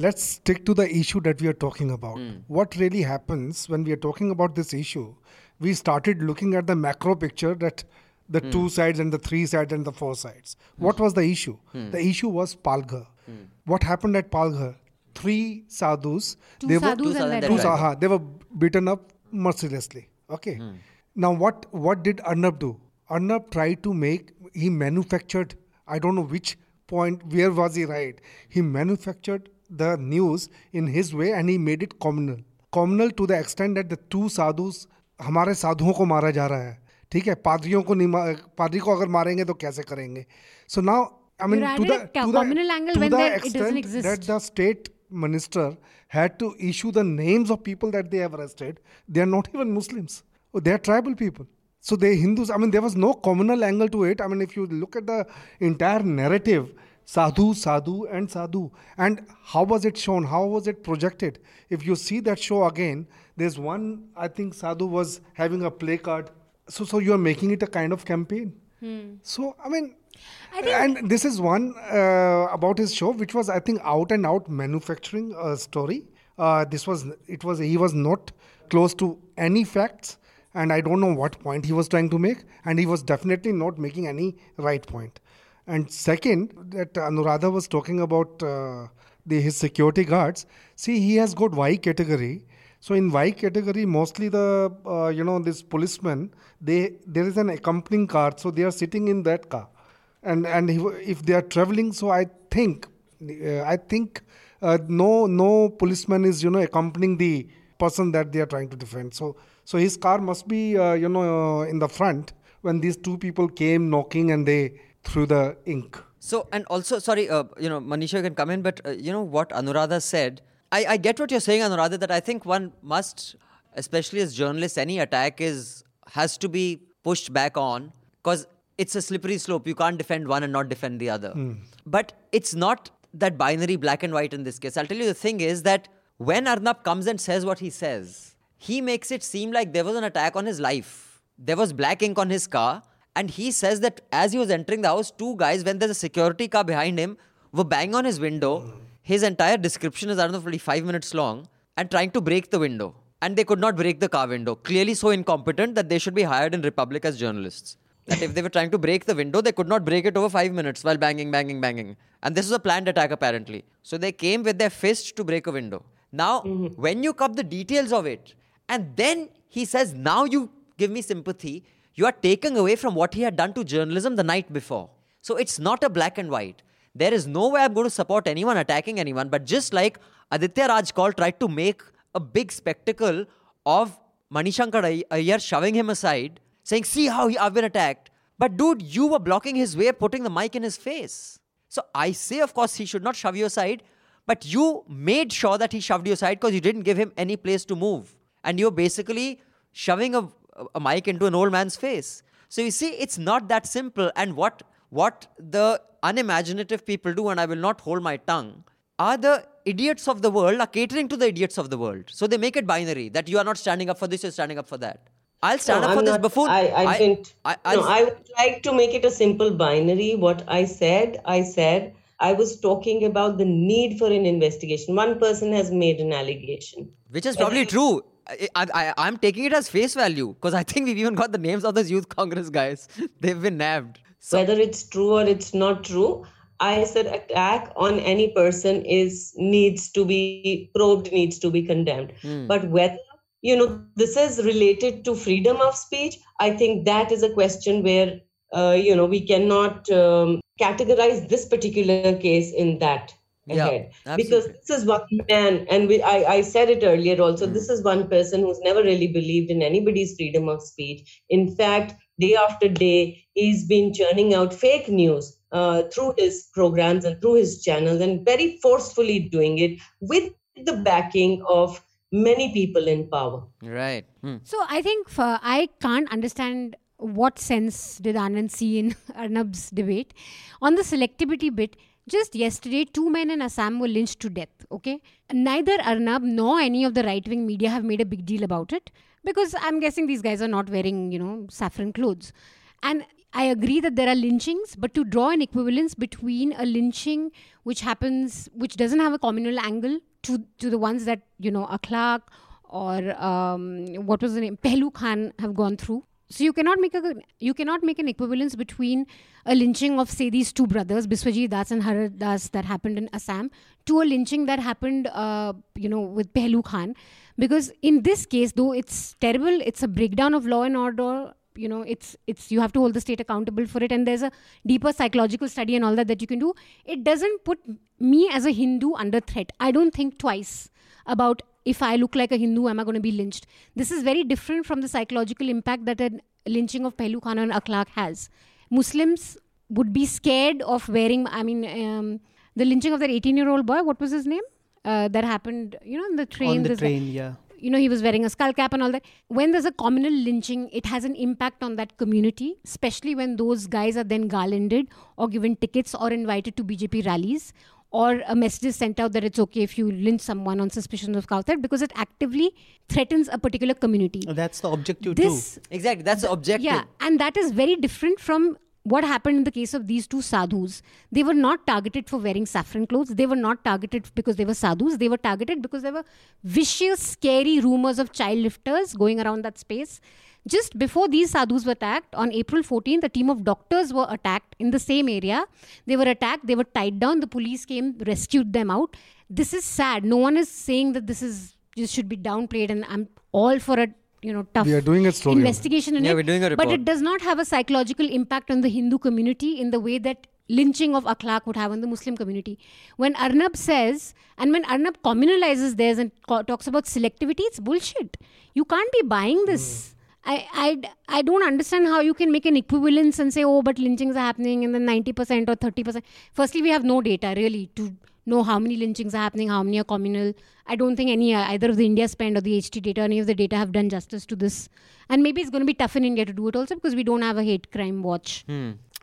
let's stick to the issue that we are talking about. Hmm. What really happens when we are talking about this issue? We started looking at the macro picture that the Hmm. two sides and the three sides and the four sides. What was the issue? Hmm. The issue was Palghar. What happened at Palghar? Three sadhus. Two they sadhus were, and and two their sa- they were beaten up mercilessly. Okay. Hmm. Now what what did Arnab do? Arnab tried to make he manufactured I don't know which point where was he right. He manufactured the news in his way and he made it communal. Communal to the extent that the two sadhus हमारे साधुओं को मारा जा रहा है ठीक है पादरियों को नहीं पादरी को अगर मारेंगे तो कैसे करेंगे so now I mean to the to communal angle to when the there- it doesn't exist. that the state minister had to issue the names of people that they have arrested. They are not even Muslims. Oh, they are tribal people. So they Hindus. I mean, there was no communal angle to it. I mean, if you look at the entire narrative, sadhu, sadhu, and sadhu, and how was it shown? How was it projected? If you see that show again, there's one. I think sadhu was having a play card. So, so you are making it a kind of campaign. So, I mean, I and this is one uh, about his show, which was I think out and out manufacturing a story. Uh, this was it was he was not close to any facts, and I don't know what point he was trying to make, and he was definitely not making any right point. And second, that Anuradha was talking about uh, the his security guards. See, he has got Y category. So in Y category, mostly the uh, you know this policemen they there is an accompanying car, so they are sitting in that car, and and if, they are traveling, so I think uh, I think uh, no no policeman is you know accompanying the person that they are trying to defend. So, so his car must be, uh, you know, in the front when these two people came knocking and they threw the ink. So, and also, sorry, uh, you know, Manisha you can come in, but uh, you know what Anuradha said. I, I get what you're saying, Anuradha, that I think one must, especially as journalists, any attack is has to be pushed back on because it's a slippery slope. You can't defend one and not defend the other. But it's not that binary black and white in this case. I'll tell you the thing is that when Arnab comes and says what he says, he makes it seem like there was an attack on his life. There was black ink on his car. And he says that as he was entering the house, two guys, when there's a security car behind him, were banging on his window. His entire description is, I don't know, probably five minutes long, and trying to break the window. And they could not break the car window. Clearly so incompetent that they should be hired in Republic as journalists. That if they were trying to break the window, they could not break it over five minutes while banging, banging, banging. And this was a planned attack apparently. So they came with their fist to break a window. Now, mm-hmm. when you cup the details of it, and then he says, now you give me sympathy, you are taking away from what he had done to journalism the night before. So it's not a black and white. There is no way I'm going to support anyone attacking anyone, but just like Aditya Raj Kaul tried to make a big spectacle of Mani Shankar Aiyar shoving him aside, saying, See how he, I've been attacked. But dude, you were blocking his way, putting the mic in his face. So I say, of course, he should not shove you aside, but you made sure that he shoved you aside because you didn't give him any place to move. And you're basically shoving a, a mic into an old man's face. So you see, it's not that simple. And what what the unimaginative people do, and I will not hold my tongue, are the idiots of the world are catering to the idiots of the world. So they make it binary that you are not standing up for this, you're standing up for that. I'll stand No, up for I'm this not- buffoon. I, I, didn't. I, no, I would like to make it a simple binary. What I said, I said, I was talking about the need for an investigation. One person has made an allegation. Which is probably true. I, I, am taking it as face value because I think we've even got the names of those youth congress guys. They've been nabbed. So, Whether it's true or it's not true, I said attack on any person is needs to be probed, needs to be condemned. Hmm. But whether you know this is related to freedom of speech, I think that is a question where uh, you know we cannot um, categorize this particular case in that Yeah, because this is one man and we, I, I said it earlier also Hmm. this is one person who's never really believed in anybody's freedom of speech in fact day after day he's been churning out fake news uh, through his programs and through his channels and very forcefully doing it with the backing of many people in power right. Hmm. So I think for, I can't understand what sense did Anand see in Arnab's debate. On the selectivity bit, just yesterday, two men in Assam were lynched to death. Okay, neither Arnab nor any of the right wing media have made a big deal about it because I'm guessing these guys are not wearing, you know, saffron clothes. And I agree that there are lynchings, but to draw an equivalence between a lynching which happens, which doesn't have a communal angle, to to the ones that you know Akhlaq or um, what was the name Pehlu Khan have gone through. So you cannot make a you cannot make an equivalence between a lynching of say these two brothers Biswajit Das and Harat Das that happened in Assam to a lynching that happened uh, you know with Pehlu Khan. Because in this case though it's terrible it's a breakdown of law and order you know it's it's you have to hold the state accountable for it and there's a deeper psychological study and all that that you can do. It doesn't put me as a hindu under threat i don't think twice about if i look like a hindu am i going to be lynched this is very different from the psychological impact that a lynching of pehlu khan and akhlaq has muslims would be scared of wearing i mean um, the lynching of that 18 year old boy what was his name uh, that happened you know in the train on the train, yeah. you know, he was wearing a skull cap and all that. When there's a communal lynching, it has an impact on that community, especially when those guys are then garlanded or given tickets or invited to BJP rallies or a message is sent out that it's okay if you lynch someone on suspicion of cow theft because it actively threatens a particular community. Oh, that's the objective This too. Exactly. That's the objective. yeah, and that is very different from what happened in the case of these two sadhus. They were not targeted for wearing saffron clothes. They were not targeted because they were sadhus. They were targeted because there were vicious, scary rumors of child lifters going around that space. Just before these sadhus were attacked, on April 14th, a team of doctors were attacked in the same area. They were attacked, they were tied down. The police came, rescued them out. This is sad. No one is saying that this is this should be downplayed, and I'm all for a you know tough We are doing a story investigation in Yeah, it. we're doing a report. But it does not have a psychological impact on the Hindu community in the way that lynching of akhlaq would have on the Muslim community. When Arnab says, and when Arnab communalizes theirs and co- talks about selectivity, it's bullshit. You can't be buying this. Hmm. I, I, I don't understand how you can make an equivalence and say, oh, but lynchings are happening and then 90% or 30%. Firstly, we have no data really to know how many lynchings are happening, how many are communal. I don't think any, uh, either of the IndiaSpend or the HT data, any of the data have done justice to this. And maybe it's going to be tough in India to do it also because we don't have a hate crime watch.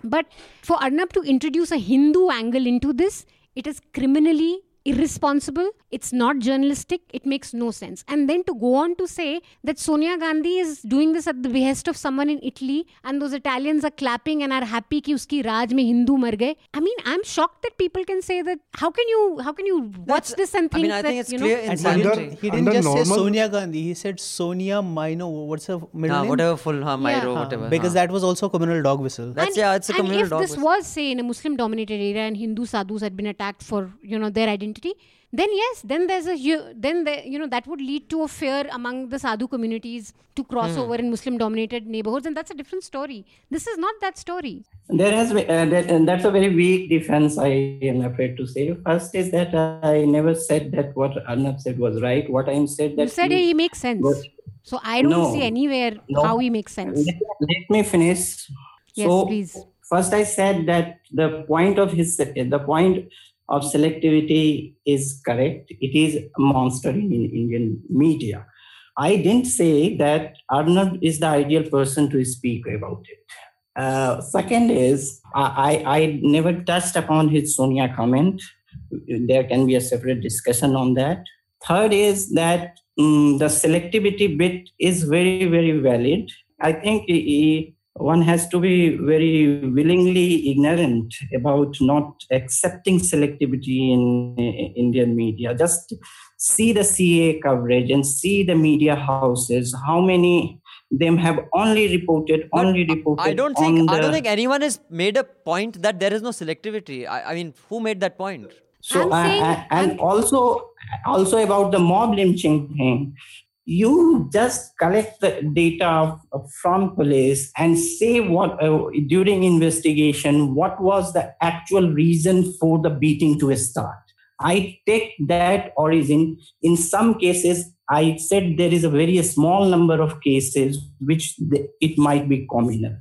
But for Arnab to introduce a Hindu angle into this, it is criminally irresponsible, it's not journalistic, it makes no sense. And then to go on to say that Sonia Gandhi is doing this at the behest of someone in Italy and those Italians are clapping and are happy ki uski Raj mein Hindu mar gaye. I mean, I'm shocked that people can say that. How can you how can you watch That's, this and think I mean, I that, think it's you know, clear insanity. Under, he didn't just normal. say Sonia Gandhi, he said Sonia Maino, what's her middle ah, name? Whatever full ha, yeah. whatever. Because that was also a communal dog whistle. That's and, yeah, it's a communal dog whistle. And if this was say in a Muslim dominated area and Hindu sadhus had been attacked for, you know, their identity then yes then there's a hu- then there, you know that would lead to a fear among the sadhu communities to cross Hmm. over in muslim dominated neighborhoods and that's a different story this is not that story There has been, uh, that, and that's a very weak defense, I am afraid to say. First is that I never said that what Arnab said was right. What I am said that you said he- he makes sense was- so i don't No. see anywhere No. how he makes sense let, let me finish. yes so, please First, I said that the point of his the point of selectivity is correct. It is a monster in, in Indian media. I didn't say that Arnab is the ideal person to speak about it. Uh, second is I, I never touched upon his Sonia comment. There can be a separate discussion on that. Third is that mm, the selectivity bit is very very valid. I think one has to be very willingly ignorant about not accepting selectivity in uh, Indian media. Just see the CAA coverage and see the media houses. How many them have only reported, But only reported. I don't on think I don't think anyone has made a point that there is no selectivity. I, I mean, who made that point? So I'm I- saying- and I'm- also also about the mob lynching thing, you just collect the data from police and say what uh, during investigation what was the actual reason for the beating to start. I take that origin. In some cases, I said there is a very small number of cases which the, it might be communal.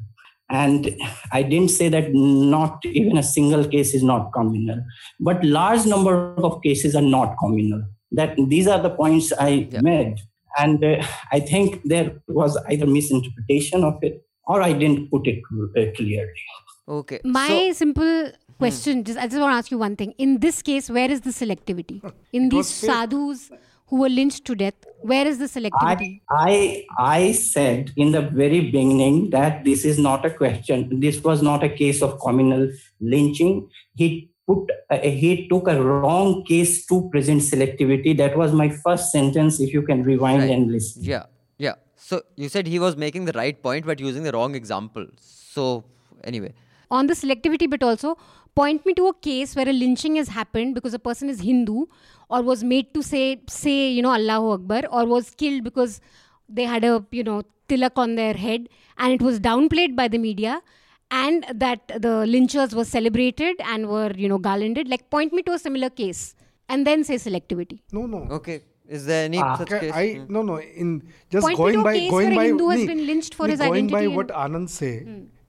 And I didn't say that not even a single case is not communal, but large number of cases are not communal. That these are the points I Yeah. made, and uh, I think there was either misinterpretation of it or I didn't put it uh, clearly. Okay. my so, simple question just i just want to ask you one thing in this case where is the selectivity in these was sadhus who were lynched to death where is the selectivity I, I I said in the very beginning that this is not a question. This was not a case of communal lynching. He put uh, he took a wrong case to present selectivity. That was my first sentence. If you can rewind Right. and listen. yeah, yeah. So you said he was making the right point but using the wrong example. So anyway, on the selectivity bit also point me to a case where a lynching has happened because a person is hindu or was made to say say you know allahu akbar or was killed because they had a you know tilak on their head and it was downplayed by the media and that the lynchers were celebrated and were you know garlanded like point me to a similar case and then say selectivity No, no. okay. Is there any Ah. such case? I Hmm. no no in just Point me going to a by case going where by Hindu has nee, been lynched for nee, his going by what Anand say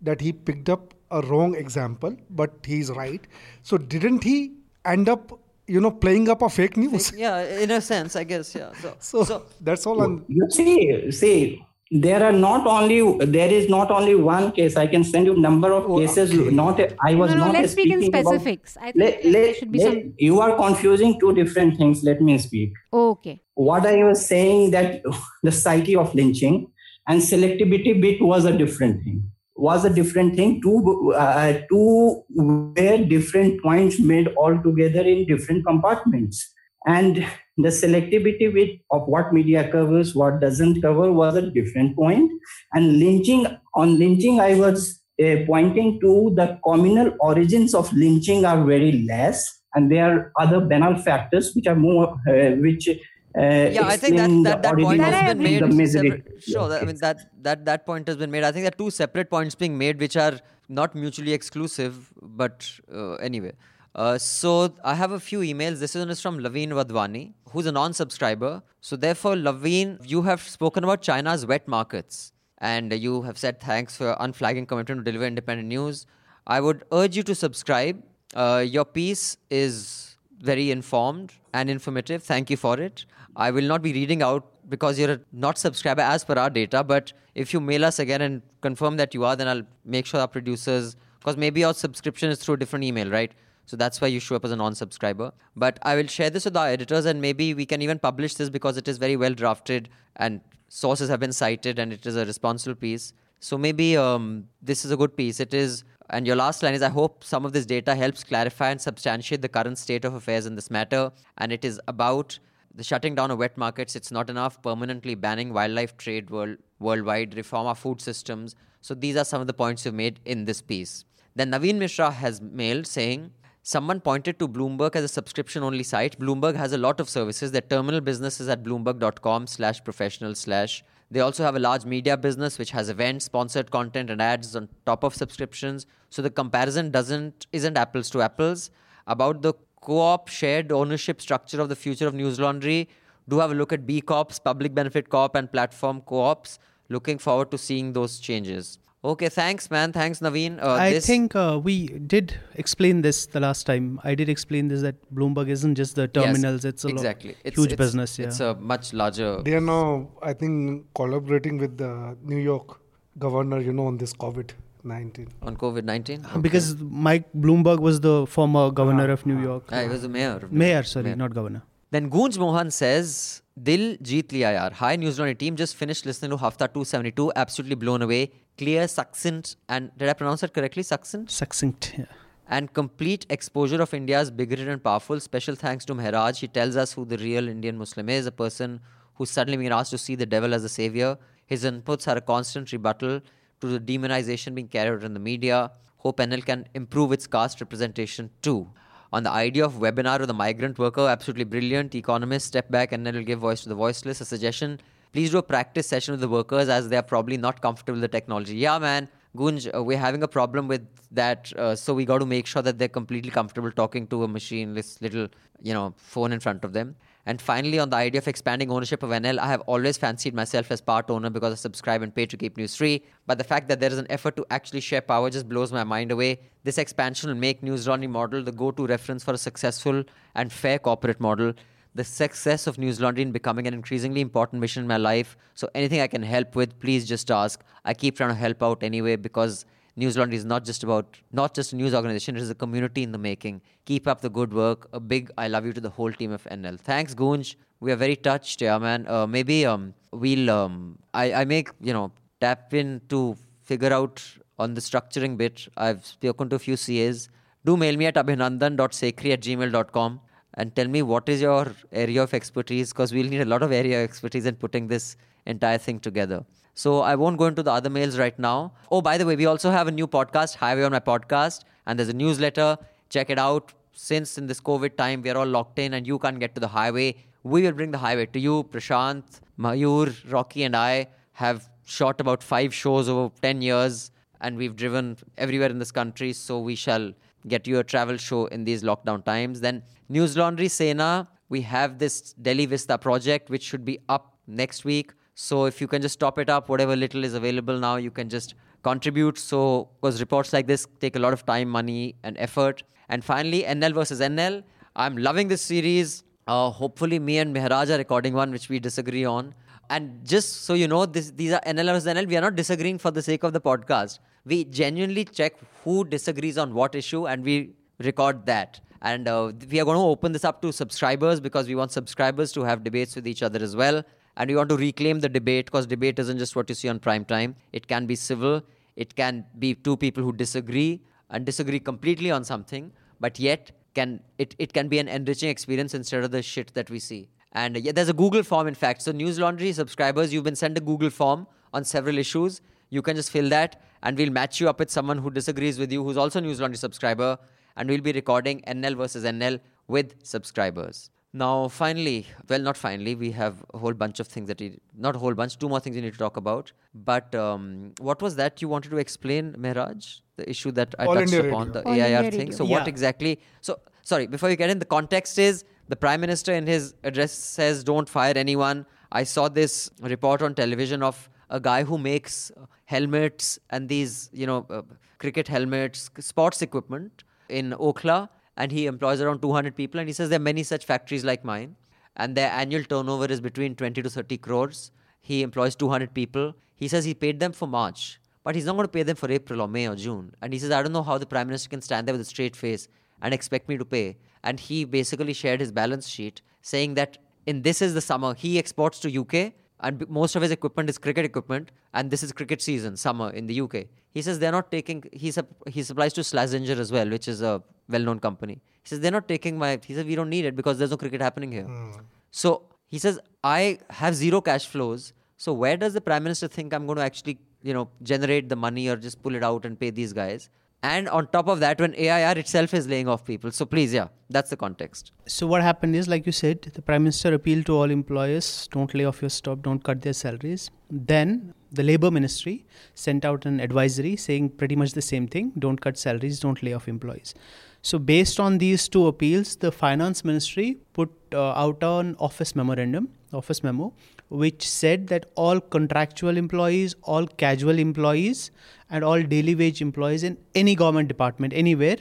that he picked up a wrong example, but he's right. So didn't he end up you know playing up a fake news? Yeah, in a sense, I guess. Yeah. So, So, so that's all. I'm, You see, see, there are not only there is not only one case. I can send you number of Oh, cases. okay. Not I was no no not let's speak in speaking about- specifics i think Let, there let, should be let- some you are confusing two different things. Let me speak. okay what I was saying that the psyche of lynching and selectivity bit was a different thing. Was a different thing. Two, uh, two were different points made all together in different compartments. And the selectivity bit of what media covers, what doesn't cover, was a different point. And lynching on lynching, I was uh, pointing to the communal origins of lynching are very less, and there are other banal factors which are more, uh, which yeah, I think that that, that point has been made. Separate, sure, that, I mean that that that point has been made. I think there are two separate points being made, which are not mutually exclusive. But uh, anyway, uh, so I have a few emails. This one is from Laveen Vadwani, who's a non-subscriber. So therefore, Laveen, you have spoken about China's wet markets, and you have said thanks for your unflagging commitment to deliver independent news. I would urge you to subscribe. Uh, your piece is very informed and informative. Thank you for it. I will not be reading out because you're not subscriber as per our data. But if you mail us again and confirm that you are, then I'll make sure our producers, because maybe our subscription is through a different email, right? So that's why you show up as a non-subscriber. But I will share this with our editors, and maybe we can even publish this because it is very well drafted and sources have been cited, and it is a responsible piece. So maybe um, this is a good piece. It is. And your last line is I hope some of this data helps clarify and substantiate the current state of affairs in this matter. And it is about the shutting down of wet markets, it's not enough. Permanently banning wildlife trade world, worldwide, reform our food systems. So these are some of the points you've made in this piece. Then Naveen Mishra has mailed saying, Someone pointed to Bloomberg as a subscription-only site. Bloomberg has a lot of services. Their terminal business is at bloomberg.com slash professional slash. They also have a large media business which has events, sponsored content, and ads on top of subscriptions. So the comparison doesn't isn't apples to apples. About the co-op shared ownership structure of the future of Newslaundry. Do have a look at B Corps, public benefit co-op and platform co-ops. Looking forward to seeing those changes. Okay, thanks, man. Thanks, Naveen. Uh, I this- think uh, we did explain this the last time. I did explain this that Bloomberg isn't just the Yes, terminals; it's a lo- exactly It's- huge it's- business. Yeah. It's a much larger. They are now, I think, collaborating with the New York governor, you know, on this COVID 19. on COVID 19? Because Mike Bloomberg was the former governor Ah, of New. York. I was the mayor. Mayor, sorry, Mayor. not governor. Then Goonj Mohan says, Dil jeet liya yaar. Hi, News Laundry team. Just finished listening to Hafta 272. Absolutely blown away. Clear, succinct, and did I pronounce it correctly? Succinct? Succinct. Yeah. And complete exposure of India's bigoted and powerful. Special thanks to Mehraj. He tells us who the real Indian Muslim is, a person who's suddenly being asked to see the devil as a savior. His inputs are a constant rebuttal to the demonization being carried out in the media. Hope NL can improve its caste representation too. On the idea of webinar with a migrant worker, absolutely brilliant. Economist, step back and then will give voice to the voiceless. A suggestion please do a practice session with the workers as they are probably not comfortable with the technology. Yeah, man. Goonj, uh, we're having a problem with that, uh, so we got to make sure that they're completely comfortable talking to a machine, this little, you know, phone in front of them. And finally, on the idea of expanding ownership of NL, I have always fancied myself as part owner because I subscribe and pay to keep news free. But the fact that there is an effort to actually share power just blows my mind away. This expansion will make Newslaundry model the go-to reference for a successful and fair corporate model. The success of Newslaundry in becoming an increasingly important mission in my life. So anything I can help with, please just ask. I keep trying to help out anyway because Newslaundry is not just about not just a news organization; it is a community in the making. Keep up the good work. A big I love you to the whole team of NL. Thanks, Goonj. We are very touched, yeah, man. Uh, maybe um, we'll um, I I make you know tap in to figure out on the structuring bit. I've spoken to a few CAs. Do mail me at abhinandan.sekri at gmail.com and tell me what is your area of expertise because we'll need a lot of area expertise in putting this entire thing together. So I won't go into the other mails right now. Oh, by the way, we also have a new podcast, Highway on my podcast, and there's a newsletter. Check it out. Since in this COVID time we are all locked in and you can't get to the highway, we will bring the highway to you. Prashant, Mayur, Rocky, and I have shot about five shows over 10 years and we've driven everywhere in this country. So we shall get you a travel show in these lockdown times. Then Newslaundry Sena, we have this Delhi Vista project which should be up next week. So if you can just top it up, whatever little is available now, you can just contribute. So because reports like this take a lot of time, money, and effort. And finally, NL versus NL. I'm loving this series. Uh, hopefully, me and Mehraj are recording one which we disagree on. And just so you know, this, these are NL versus NL. We are not disagreeing for the sake of the podcast. We genuinely check who disagrees on what issue and we record that. And uh, we are going to open this up to subscribers because we want subscribers to have debates with each other as well. And we want to reclaim the debate because debate isn't just what you see on prime time. It can be civil. It can be two people who disagree and disagree completely on something, but yet can it, it can be an enriching experience instead of the shit that we see. And yeah, there's a Google form, in fact. So, Newslaundry subscribers, you've been sent a Google form on several issues. You can just fill that, and we'll match you up with someone who disagrees with you, who's also a Newslaundry subscriber, and we'll be recording NL versus NL with subscribers. Now, finally, well, not finally, we have a whole bunch of things that we, not a whole bunch, two more things we need to talk about. But um, what was that you wanted to explain, Mehraj? The issue that I All touched upon, Radio. the All AIR thing. Radio. So, what exactly? So, sorry, before you get in, the context is the Prime Minister in his address says, don't fire anyone. I saw this report on television of a guy who makes uh, helmets and these, you know, uh, cricket helmets, sports equipment in Okhla, and he employs around 200 people. And he says there are many such factories like mine, and their annual turnover is between 20 to 30 crores. He employs 200 people. He says he paid them for March, but he's not going to pay them for April or May or June. And he says, I don't know how the Prime Minister can stand there with a straight face and expect me to pay. And he basically shared his balance sheet saying that in this is the summer, he exports to UK and most of his equipment is cricket equipment and this is cricket season summer in the uk he says they're not taking he, sup- he supplies to slazenger as well which is a well-known company. He says they're not taking my he says we don't need it because there's no cricket happening here. Hmm. So he says i have zero cash flows so where does the prime minister think i'm going to actually you know generate the money or just pull it out and pay these guys and on top of that when air itself is laying off people so please yeah that's the context So what happened is, like you said, the prime minister appealed to all employers: don't lay off your staff, don't cut their salaries. Then the labor ministry sent out an advisory saying pretty much the same thing: don't cut salaries, don't lay off employees. So based on these two appeals, the finance ministry put uh, out an office memorandum, office memo, which said that all contractual employees, all casual employees, and all daily wage employees in any government department anywhere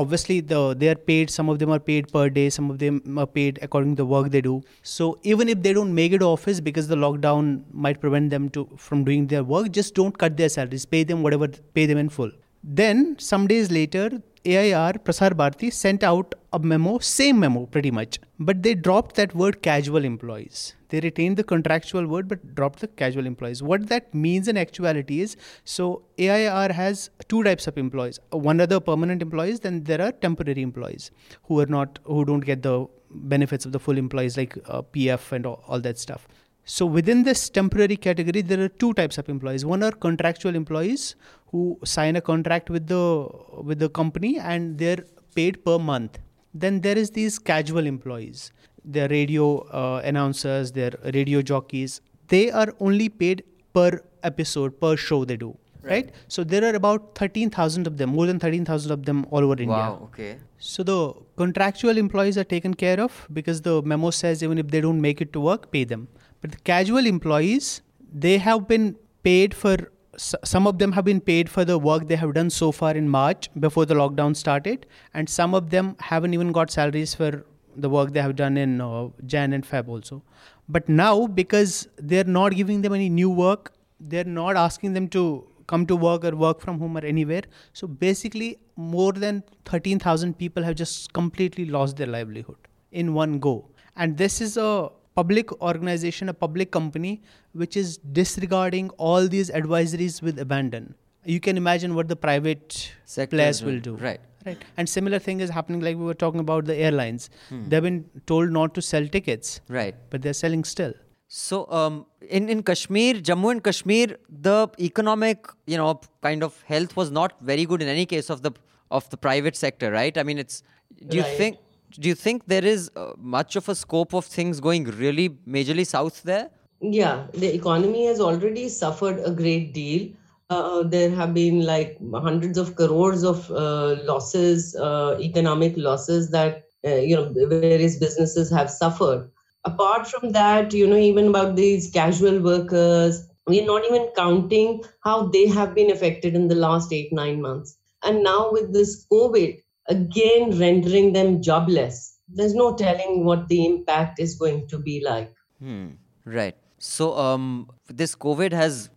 obviously the they are paid some of them are paid per day some of them are paid according to the work they do. So even if they don't make it to office because the lockdown might prevent them to from doing their work just don't cut their salaries pay them whatever pay them in full. Then some days later AIR Prasar Bharati sent out a memo same memo pretty much but they dropped that word casual employees. They retained the contractual word but dropped the casual employees. What that means in actuality is so AIR has two types of employees. One are the permanent employees then there are temporary employees who are not who don't get the benefits of the full employees like uh, PF and all, all that stuff. So within this temporary category, there are two types of employees. One are contractual employees who sign a contract with the with the company and they're paid per month. Then there is these casual employees. They're radio uh, announcers, they're radio jockeys. They are only paid per episode, per show they do. Right. So there are about 13,000 of them, more than 13,000 of them all over India. wow okay So the contractual employees are taken care of because the memo says even if they don't make it to work, pay them. But the casual employees, they have been paid for. Some of them have been paid for the work they have done so far in March before the lockdown started, and some of them haven't even got salaries for the work they have done in uh, Jan and Feb also. But now, because they're not giving them any new work, they're not asking them to come to work or work from home or anywhere. So basically, more than 13,000 people have just completely lost their livelihood in one go. And this is a public organization, a public company, which is disregarding all these advisories with abandon. You can imagine what the private Sectors players will- will do. right. Right. And similar thing is happening like we were talking about the airlines. Hmm. They've been told not to sell tickets, right but they're selling still. So, um, in in Kashmir, Jammu and Kashmir, the economic, you know, kind of health was not very good in any case of the of the private sector, right? I mean, it's. Do you Right. think? Do you think there is uh, much of a scope of things going really majorly south there? Yeah, the economy has already suffered a great deal. Uh, there have been like hundreds of crores of uh, losses, uh, economic losses that uh, you know various businesses have suffered. Apart from that, you know, even about these casual workers, we're not even counting how they have been affected in the last eight nine months. And now with this COVID, again rendering them jobless. There's no telling what the impact is going to be like. Hmm. Right. So, um, this COVID has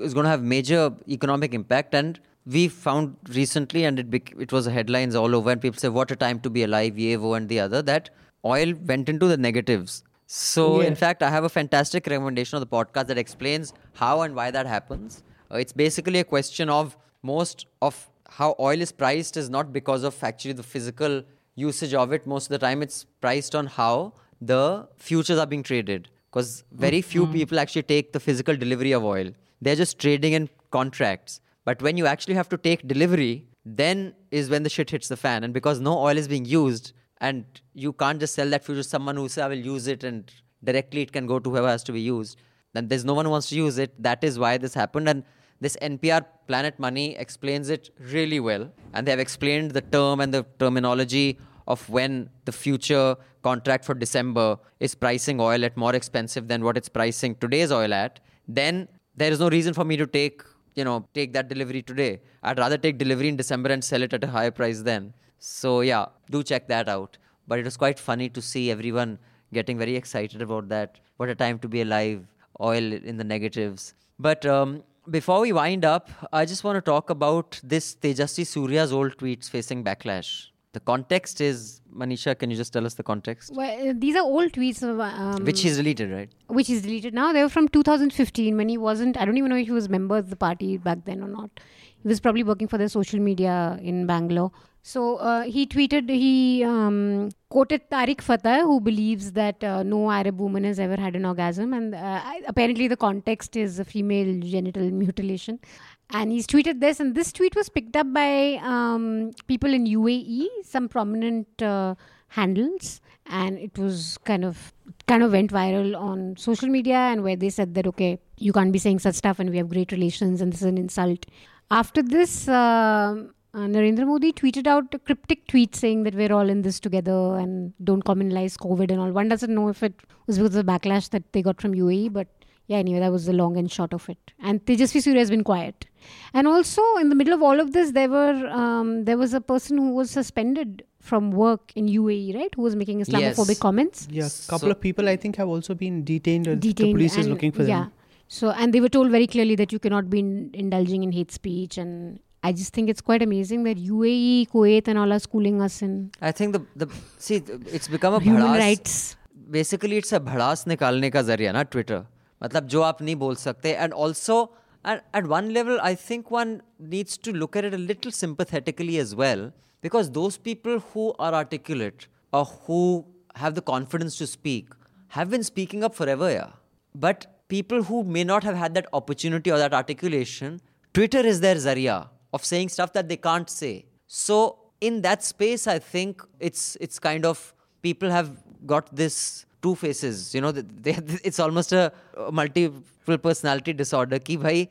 is going to have major economic impact, and we found recently, and it bec- it was headlines all over, and people say, "What a time to be alive!" Ye, wo, and the other. That oil went into the negatives. So, in fact, I have a fantastic recommendation of the podcast that explains how and why that happens. Uh, it's basically a question of most of how oil is priced is not because of actually the physical usage of it. Most of the time, it's priced on how the futures are being traded. Because very few mm-hmm. people actually take the physical delivery of oil. They're just trading in contracts. But when you actually have to take delivery, then is when the shit hits the fan. And because no oil is being used, and you can't just sell that future to someone who says, I will use it and directly it can go to whoever has to be used. Then there's no one who wants to use it. That is why this happened. And this NPR Planet Money explains it really well. And they have explained the term and the terminology of when the future contract for December is pricing oil at more expensive than what it's pricing today's oil at, then there is no reason for me to take, you know, take that delivery today. I'd rather take delivery in December and sell it at a higher price then. So yeah, do check that out. But it was quite funny to see everyone getting very excited about that. What a time to be alive. Oil in the negatives. But um, before we wind up, I just want to talk about this Tejasvi Surya's old tweets facing backlash. The context is, Manisha, can you just tell us the context? Well, uh, these are old tweets. of, Um, Which he's deleted, right? which is deleted now. They were from 2015 when he wasn't. I don't even know if he was a member of the party back then or not. He was probably working for the social media in Bangalore. So uh, he tweeted, he um, quoted Tariq Fatah, who believes that uh, no Arab woman has ever had an orgasm. And uh, apparently, the context is female genital mutilation. And he's tweeted this, and this tweet was picked up by um, people in UAE, some prominent uh, handles, and it was kind of kind of went viral on social media, and where they said that okay, you can't be saying such stuff, and we have great relations, and this is an insult. After this, um uh, Narendra Modi tweeted out a cryptic tweet saying that we're all in this together and don't communalize COVID and all. One doesn't know if it was because of the backlash that they got from UAE, but yeah, anyway, that was the long and short of it. And Tejasvi Surya has been quiet. And also, in the middle of all of this, there were um, there was a person who was suspended from work in UAE, right? Who was making Islamophobic Yes. comments. Yeah, a couple So- of people I think have also been detained. Or Detained. the police is looking for yeah. them. So, and they were told very clearly that you cannot be in, indulging in hate speech. And I just think it's quite amazing that UAE, Kuwait, and all are schooling us in I think the, the see, it's become a human bhadas. rights. Basically it's a भड़ास निकालने का जरिया ना Twitter मतलब जो आप नहीं बोल सकते and also at one level i think one needs to look at it a little sympathetically as well because those people who are articulate or who have the confidence to speak have been speaking up forever yeah but people who may not have had that opportunity or that articulation twitter is their zariya of saying stuff that they can't say so in that space i think it's it's kind of people have got this two faces you know th- they, it's almost a a multiple personality disorder कि भाई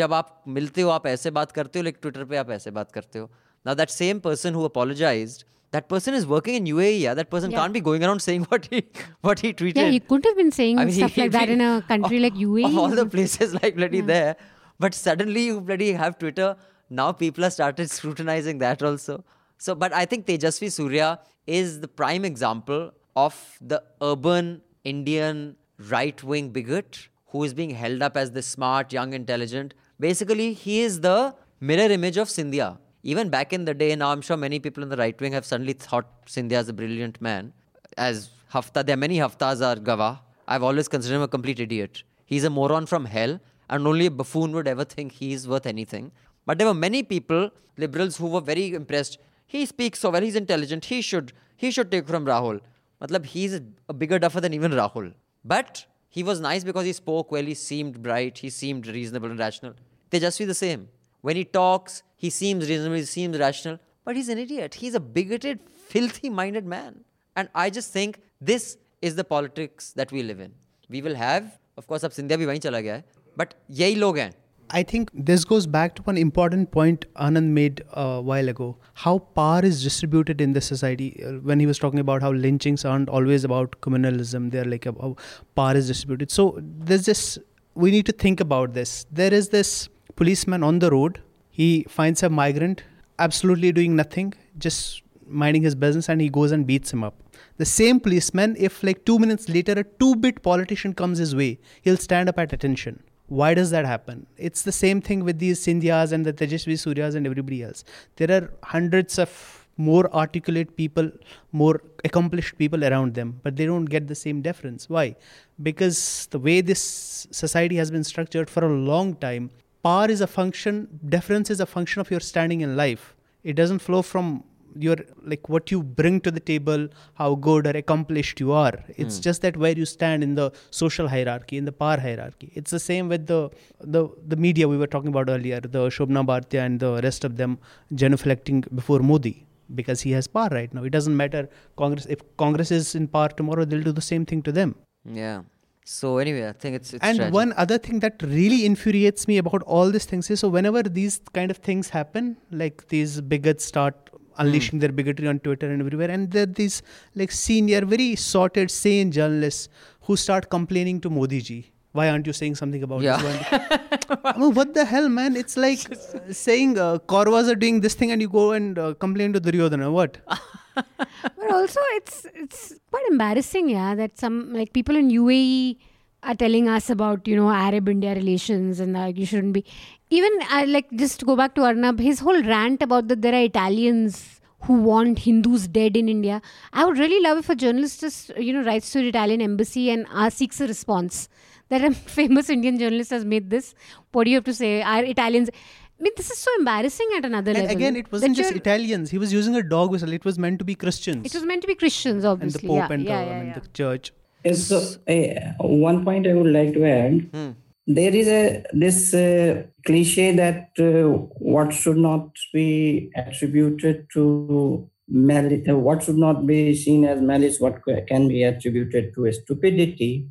जब आप मिलते हो आप ऐसे बात करते हो लेकिन ट्विटर पे आप ऐसे बात करते हो now that same person who apologized that person is working in UAE yeah that person Yeah. can't be going around saying what he what he tweeted Yeah, he couldn't have been saying I mean, stuff he- like that in a country like E. of UAE. all the places like bloody there. But suddenly you bloody have Twitter. now people have started scrutinizing that also. So, but I think Tejasvi Surya is the prime example of the urban Indian right wing bigot who is being held up as the smart, young, intelligent. Basically, he is the mirror image of Scindia. Even back in the day, now I'm sure many people in the right wing have suddenly thought Scindia is a brilliant man. As Hafta, there are many Haftas are Gawah. I've always considered him a complete idiot. He's a moron from hell, and only a buffoon would ever think he's worth anything. But there were many people, liberals, who were very impressed. He speaks so well. He's intelligent. He should he should take from Rahul. Matlab, he's a, a bigger duffer than even Rahul. But he was nice because he spoke well. He seemed bright. He seemed reasonable and rational. Tejasvi the same. When he talks, he seems reasonable. He seems rational. But he's an idiot. He's a bigoted, filthy-minded man. And I just think this is the politics that we live in. We will have, of course, अब सिंधिया भी वहीं चला गया है, but यही लोग हैं. I think this goes back to an important point Anand made a while ago. How power is distributed in the society. Uh, When he was talking about how lynchings aren't always about communalism, they're like how power is distributed. So there's this, we need to think about this. There is this policeman on the road. He finds a migrant absolutely doing nothing, just minding his business, and he goes and beats him up. The same policeman, if like two minutes later a two bit politician comes his way, he'll stand up at attention. Why does that happen? It's the same thing with these Scindias and the Tejasvi Suryas and everybody else. There are hundreds of more articulate people, more accomplished people around them, but they don't get the same deference. Why? Because the way this society has been structured for a long time, power is a function, deference is a function of your standing in life. It doesn't flow from your like what you bring to the table how good or accomplished you are it's hmm. just that where you stand in the social hierarchy in the power hierarchy it's the same with the the the media we were talking about earlier the Shobhana Bhartia and the rest of them genuflecting before modi because he has power right now. It doesn't matter Congress if Congress is in power tomorrow, they'll do the same thing to them. Yeah. So anyway, I think it's, it's and tragic. one other thing that really infuriates me about all these things is so whenever these kind of things happen, like these bigots start unleashing their bigotry on Twitter and everywhere, and there are these like senior, very sorted, sane journalists who start complaining to Modi ji. Why aren't you saying something about Yeah. this? I mean, what the hell, man? It's like uh, saying uh, Kauravas are doing this thing and you go and uh, complain to Duryodhana. What? But also, it's it's quite embarrassing, yeah, that some like people in UAE are telling us about you know Arab India relations and you shouldn't be. Even uh, like just to go back to Arnab, his whole rant about that there are Italians who want Hindus dead in India. I would really love if a journalist just you know writes to the Italian embassy and uh, seeks a response. That a famous Indian journalist has made this. What do you have to say? Are Italians? I mean, this is so embarrassing at another And level. again, it wasn't just Italians. He was using a dog whistle. It was meant to be Christians. It was meant to be Christians, obviously. and the. Pope yeah, and yeah, the, yeah, I mean, the church. Yes, so, uh, one point I would like to add. Hmm. There is a this uh, cliche that uh, what should not be attributed to malice, what should not be seen as malice, what can be attributed to a stupidity.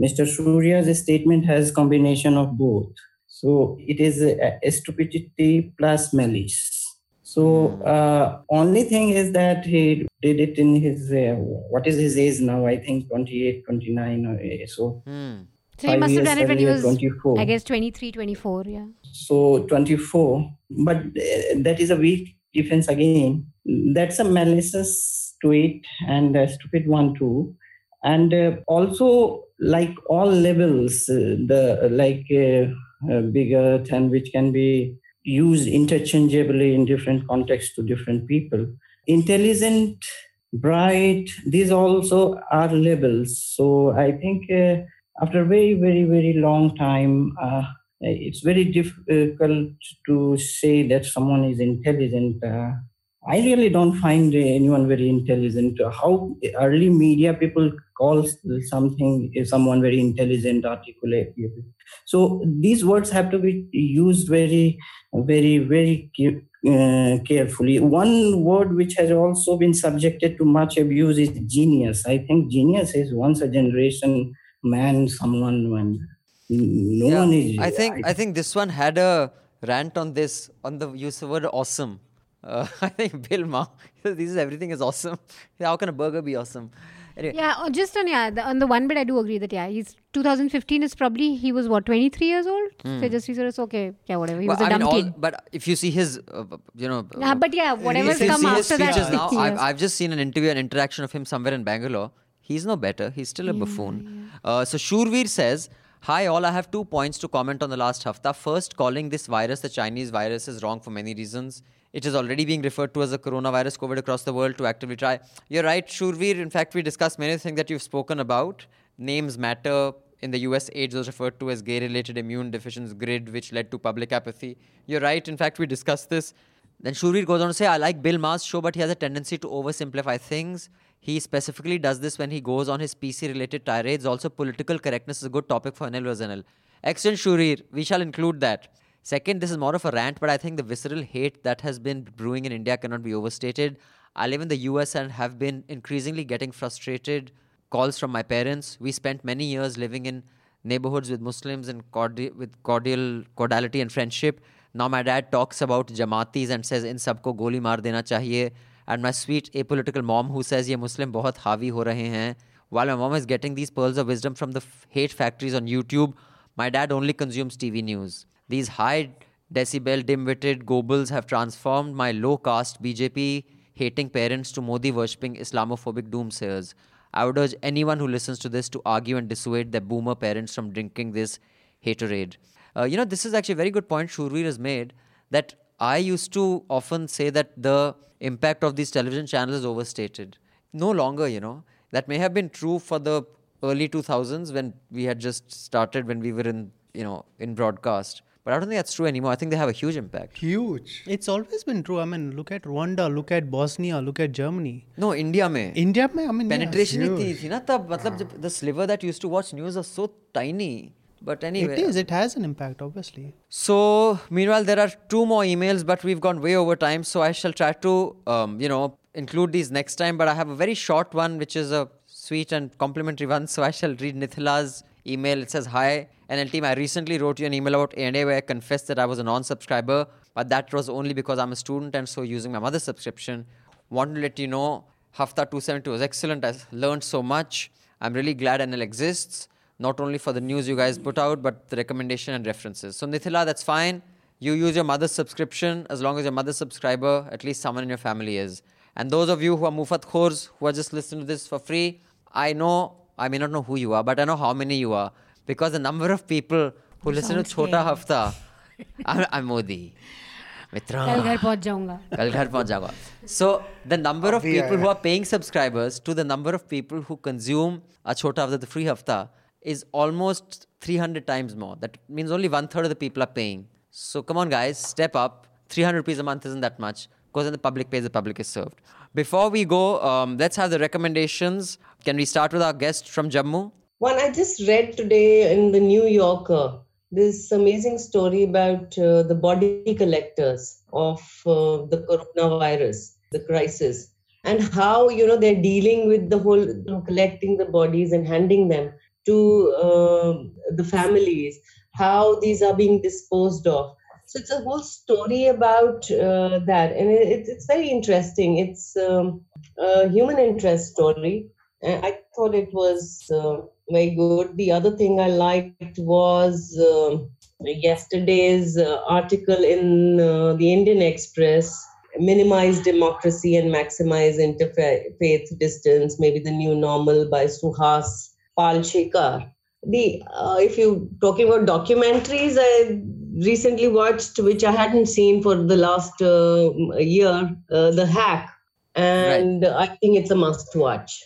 Mr. Surya's statement has combination of both. So it is a, a stupidity plus malice. So uh, only thing is that he did it in his uh, what is his age now? I think 28, 29. or, uh, So Hmm. So he must have done it when he was, 24. I guess, 23, 24, yeah. So 24, but uh, that is a weak defense again. That's a malicious tweet and a stupid one too. And uh, also, like all levels, uh, the like uh, uh, bigger and which can be used interchangeably in different contexts to different people. Intelligent, bright, these also are labels. So I think uh, after a very, very, very long time, uh, it's very difficult to say that someone is intelligent. Uh, I really don't find anyone very intelligent. How early media people call something someone very intelligent, articulate. So these words have to be used very, very, very uh, carefully. One word which has also been subjected to much abuse is genius. I think genius is once a generation man, someone when no Yeah, one is. I think I think this one had a rant on this on the use of word awesome. Uh, I think Bill Ma. This is everything is awesome. How can a burger be awesome? Anyway, Yeah, oh, just on yeah, the, on the one bit I do agree that yeah, he's 2015 is probably he was what 23 years old. So just it's okay, yeah, whatever. He well, was a I mean, dumb all, kid. but if you see his, uh, you know, Yeah, but yeah, whatever's you come after that. now, I've. I've just seen an interview, an interaction of him somewhere in Bangalore. He's no better. He's still a buffoon. Uh, so Shurveer says, Hi all, I have two points to comment on the last hafta. First, calling this virus the Chinese virus is wrong for many reasons. It is already being referred to as a coronavirus COVID across the world to actively try. You're right, Shurveer. In fact, we discussed many things that you've spoken about. Names matter. In the US, AIDS was referred to as gay related immune deficiency grid, which led to public apathy. You're right. In fact, we discussed this. Then Shurveer goes on to say, I like Bill Maher's show, but he has a tendency to oversimplify things. He specifically does this when he goes on his PC related tirades. Also, political correctness is a good topic for vs NL. Excellent, Shurveer. We shall include that. Second, this is more of a rant, but I think the visceral hate that has been brewing in India cannot be overstated. I live in the US and have been increasingly getting frustrated calls from my parents. We spent many years living in neighborhoods with Muslims and cordi- with cordial cordiality and friendship. Now my dad talks about Jamaatis and says in sabko goli maar dena chahiye. And my sweet apolitical mom who says ye Muslim bahut havi ho rahe hain. While my mom is getting these pearls of wisdom from the f- hate factories on YouTube, my dad only consumes TV news. These high decibel, dim witted Goebbels have transformed my low caste BJP hating parents to Modi worshipping Islamophobic doomsayers. I would urge anyone who listens to this to argue and dissuade their boomer parents from drinking this haterade. Uh, you know, this is actually a very good point Shurveer has made that I used to often say that the impact of these television channels is overstated. No longer, you know. That may have been true for the early 2000s when we had just started, when we were in, you know, in broadcast. But I don't think that's true anymore. I think they have a huge impact. Huge. It's always been true. I mean, look at Rwanda, look at Bosnia, look at Germany. No, India में India, mein, I mean, yeah. penetration ही थी थी ना तब मतलब जब the sliver that used to watch news was so tiny But anyway. It is. It has an impact, obviously. So, meanwhile, there are two more emails, but we've gone way over time. So, I shall try to, um, you know, include these next time. But I have a very short one, which is a sweet and complimentary one. So, I shall read Nithila's email. It says, Hi, NL team. I recently wrote you an email about A&A where I confessed that I was a non subscriber, but that was only because I'm a student and so using my mother's subscription. Want to let you know, Hafta 272 was excellent. I learned so much. I'm really glad NL exists not only for the news you guys put out, but the recommendation and references. So, Nithila, that's fine. You use your mother's subscription as long as your mother's subscriber, at least someone in your family is. And those of you who are Mufat Khors, who are just listening to this for free, I know, I may not know who you are, but I know how many you are Because the number of people who You listen to sound Chota scared. Hafta, I'm, I'm Modi. Mitra. कल घर पहुंच जाऊंगा कल घर पहुंच जाऊंगा so the number of अभी people आया। who are paying subscribers to the number of people who consume a chota hafta the free hafta is almost 300 times more that means only one third of the people are paying so come on guys step up 300 rupees a month isn't that much because then the public pays the public is served before we go um, let's have the recommendations can we start with our guest from jammu One I just read today in the New Yorker this amazing story about uh, the body collectors of uh, the coronavirus, the crisis, and how you know they're dealing with the whole you know, collecting the bodies and handing them to uh, the families, how these are being disposed of. So it's a whole story about uh, that, and it, it's very interesting. It's um, a human interest story. I thought it was uh, very good. The other thing I liked was uh, yesterday's uh, article in uh, the Indian Express minimize democracy and maximize interfaith distance, maybe the new normal by Suhas Palshikar. The uh, if you talking about documentaries, I recently watched, which I hadn't seen for the last uh, year, uh, The Hack, and I think it's a must watch.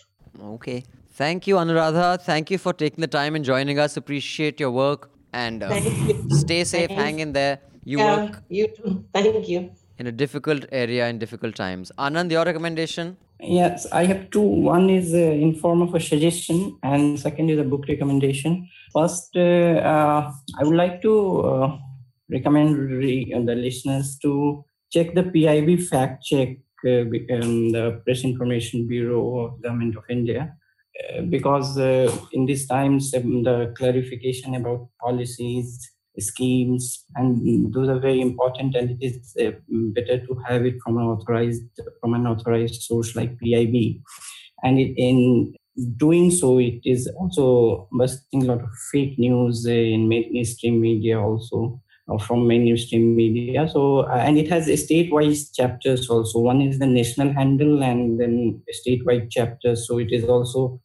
okay thank you anuradha thank you for taking the time and joining us appreciate your work and uh, you. stay safe Thanks. hang in there you yeah, work you too. Thank you. in a difficult area in difficult times. Anand, your recommendation? Yes, I have two. One is uh, in form of a suggestion, and second is a book recommendation. First, uh, uh, I would like to uh, recommend re- uh, the listeners to check the PIB fact check, uh, be- um, the Press Information Bureau of Government of India, because uh, in these times the clarification about policies, schemes, and those are very important, and it is uh, better to have it from an authorized from an authorized source like PIB, and it, in doing so, it is also busting a lot of fake news in mainstream media also. From mainstream media, so uh, and it has state-wise chapters also. One is the national handle, and then statewide chapters. So it is also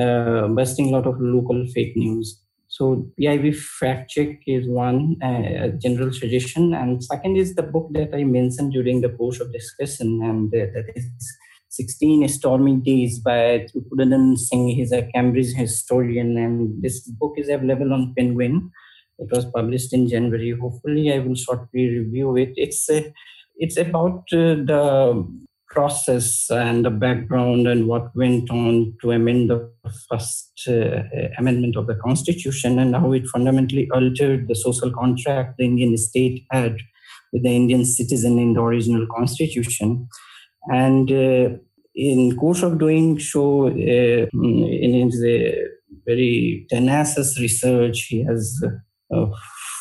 uh, busting a lot of local fake news. So PIB fact check is one uh, general suggestion, and second is the book that I mentioned during the course of discussion, and uh, that is 16 Stormy Days by Tripurdaman Singh. He's a Cambridge historian, and this book is available on Penguin. It was published in January. Hopefully, I will shortly review it. It's a, it's about uh, the process and the background and what went on to amend the first uh, amendment of the constitution and how it fundamentally altered the social contract the Indian state had with the Indian citizen in the original constitution. And uh, in course of doing so, uh, in his very tenacious research, he has uh,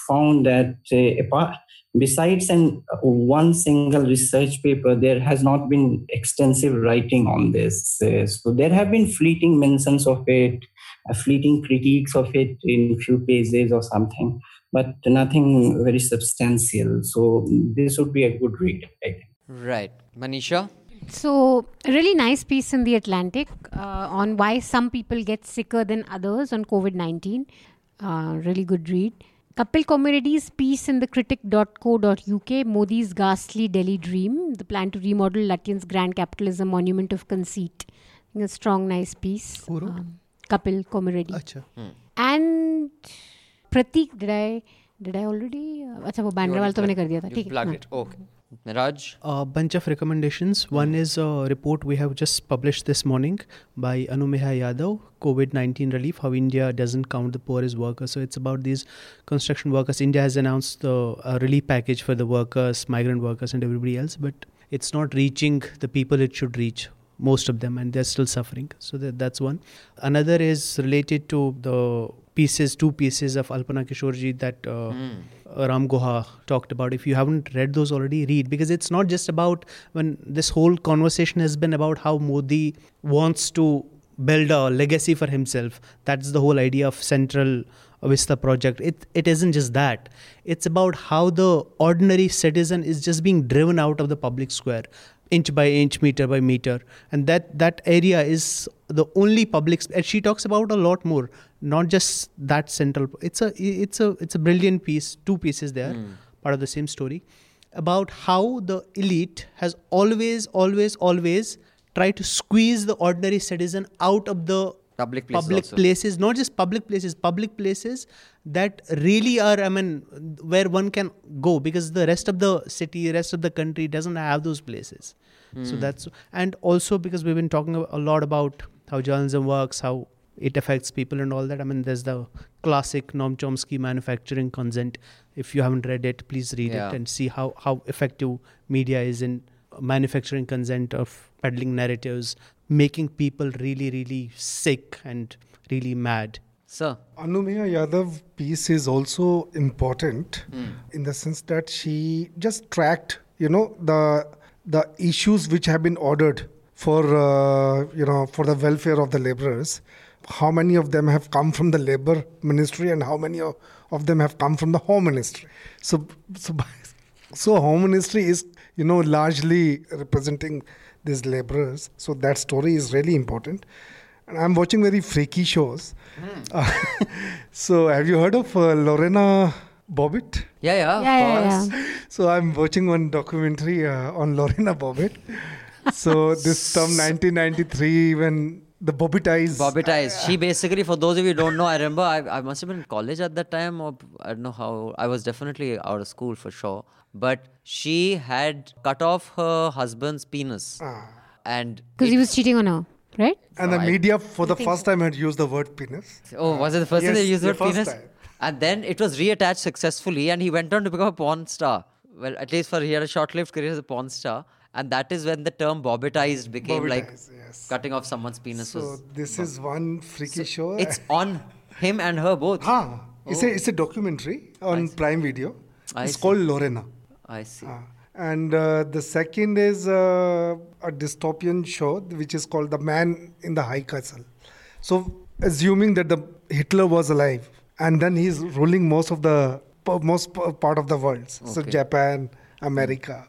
found that uh, apart, besides an one single research paper, there has not been extensive writing on this. Uh, so there have been fleeting mentions of it, uh, fleeting critiques of it in few pages or something, but nothing very substantial. So this would be a good read, I think. Right. Manisha? So, a really nice piece in The Atlantic uh, on why some people get sicker than others on COVID 19. Uh, really good read. Kapil Komireddi's piece in the Critic.co.uk: Modi's ghastly Delhi dream, the plan to remodel Lutyens' grand capitalism monument of conceit. a strong, nice piece. Who wrote? Um, Kapil Komireddi. Hmm. And Pratik, did I, did I already? अच्छा वो banner वाला तो मैंने कर it. Okay it. A bunch of recommendations. One is a report we have just published this morning by Anumeha Yadav, COVID 19 relief, how India doesn't count the Poorest workers. So it's about these construction workers. India has announced the uh, relief package for the workers, migrant workers, and everybody else, but it's not reaching the people it should reach most of them and they're still suffering so that, that's one another is related to the pieces two pieces of alpana kishorji that uh, uh, Ram Guha talked about. If you haven't read those already read. Because it's not just about when this whole conversation has been about how modi wants to build a legacy for himself. That's the whole idea of central vista project. It it isn't just that. It's about how the ordinary citizen is just being driven out of the public square inch by inch meter by meter. And that that area is the only public sp- and she talks about a lot more not just that central it's a it's a it's a brilliant piece two pieces there hmm. part of the same story about how the elite has always always always tried to squeeze the ordinary citizen out of the Public places public also. places not just public places public places that really are i mean where one can go because the rest of the city rest of the country doesn't have those places so hmm. that's and also because we've been talking a lot about how journalism works how it affects people and all that i mean there's the classic noam chomsky manufacturing consent if you haven't read it please read Yeah. it and see how how effective media is in manufacturing consent of peddling narratives making people really really sick and really mad Sir? Anumeha Yadav piece is also important in the sense that she just tracked, you know, the the issues which have been ordered for uh, you know for the welfare of the laborers. How many of them have come from the labor ministry and how many of, of them have come from the home ministry? So so so home ministry is you know largely representing these laborers. So that story is really important. And I'm watching very freaky shows. Uh, so, have you heard of uh, Lorena Bobbitt? Yeah, yeah, of Yeah, yeah, course. yeah. So, I'm watching one documentary uh, on Lorena Bobbitt. so, this term 1993 when the Bobbitized. Bobbitized. She basically, for those of you who don't know, I remember I, I must have been in college at that time, or I don't know how. I was definitely out of school for sure. But she had cut off her husband's penis. Ah. And Because he was cheating on her, right? And the Right. media, for the first time, had used the word penis. Oh, was it the first time Yes, they used the the word first penis? time. And then it was reattached successfully, and he went on to become a porn star. Well, at least for he had a short-lived career as a porn star, and that is when the term bobbitized became like yes. cutting off someone's penis. So, this is one freaky show. it's on him and her both. Ah, it's, a, it's a documentary on Prime Video. I it's see. called Lorena. I see. Ah, and uh, the second is uh, a dystopian show which is called The Man in the High Castle. So, assuming that the Hitler was alive, and then he's ruling most of the most part of the world, so Japan, America.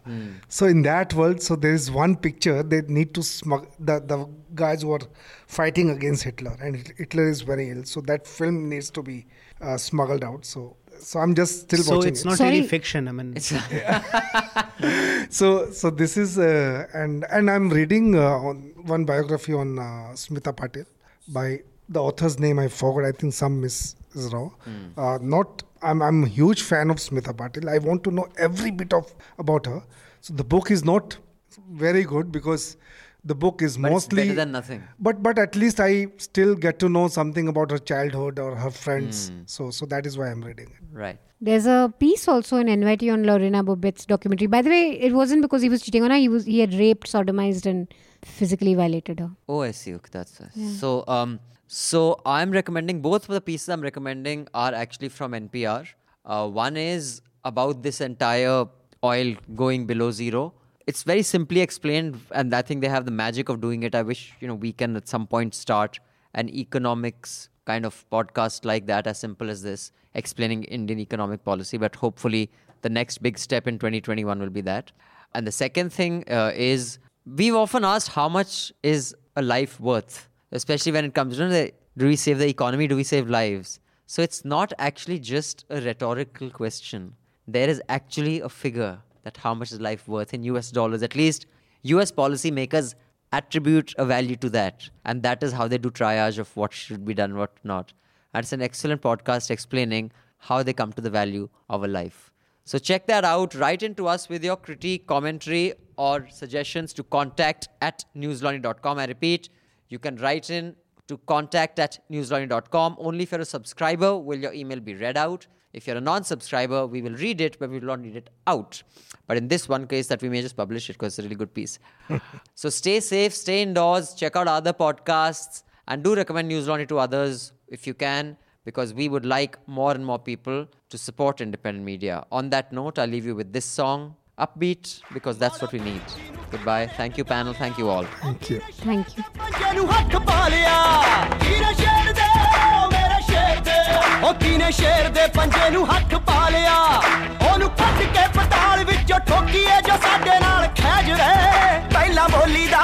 So in that world, so there is one picture they need to smuggle the the guys who are fighting against Hitler, and Hitler is very ill. So that film needs to be uh, smuggled out. So so I'm just still so watching it's it. not Sorry. really fiction i mean so so this is uh, and and i'm reading uh, on one biography on uh, smita patil by the author's name i forgot i think some miss is wrong uh, not I'm, I'm a huge fan of smita patil i want to know every bit of about her so the book is not very good because the book is But it's mostly better than nothing. but but at least i still get to know something about her childhood or her friends so so that is why i'm reading it Right. There's a piece also in NYT on Lorena Bobbitt's documentary. By the way, it wasn't because he was cheating on her. He was he had raped, sodomized, and physically violated her. Oh, I see. Okay, that's nice. So, um, so I'm recommending both of the pieces I'm recommending are actually from NPR. Uh, one is about this entire oil going below zero. It's very simply explained, and I think they have the magic of doing it. I wish you know we can at some point start an economics kind of podcast like that, as simple as this, explaining Indian economic policy. But hopefully, the next big step in 2021 will be that. And the second thing uh, is we've often asked how much is a life worth, especially when it comes to the, do we save the economy, do we save lives? So it's not actually just a rhetorical question. There is actually a figure that how much is life worth in US dollars. At least US policymakers attribute a value to that. And that is how they do triage of what should be done, what not. And it's an excellent podcast explaining how they come to the value of a life. So check that out. Write into us with your critique, commentary, or suggestions to contact at newslaundry.com. I repeat, you can write in to contact at newslaundry.com. Only if you're a subscriber will your email be read out. If you're a non-subscriber, we will read it, but we will not read it out. But in this one case, that we may just publish it because it's a really good piece. so stay safe, stay indoors, check out other podcasts, and do recommend Newslaundry to others if you can, because we would like more and more people to support independent media. On that note, I'll leave you with this song, upbeat, because that's what we need. Goodbye. Thank you, panel. Thank you all. Thank you. Thank you. ਪੰਜੇ ਨੂੰ ਹੱਥ ਪਾ ਲਿਆ ਕੀਨੇ ਸ਼ੇਰ ਦੇ ਓ ਮੇਰੇ ਸ਼ੇਰ ਦੇ ਓ ਕੀਨੇ ਸ਼ੇਰ ਦੇ ਪੰਜੇ ਨੂੰ ਹੱਥ ਪਾ ਲਿਆ ਉਹਨੂੰ ਕੱਢ ਕੇ ਪਤਾਲ ਵਿੱਚੋਂ ਠੋਕੀਏ ਜੋ ਸਾਡੇ ਨਾਲ ਖੈਜ ਰੇ ਪਹਿਲਾਂ ਬੋਲੀ ਦਾ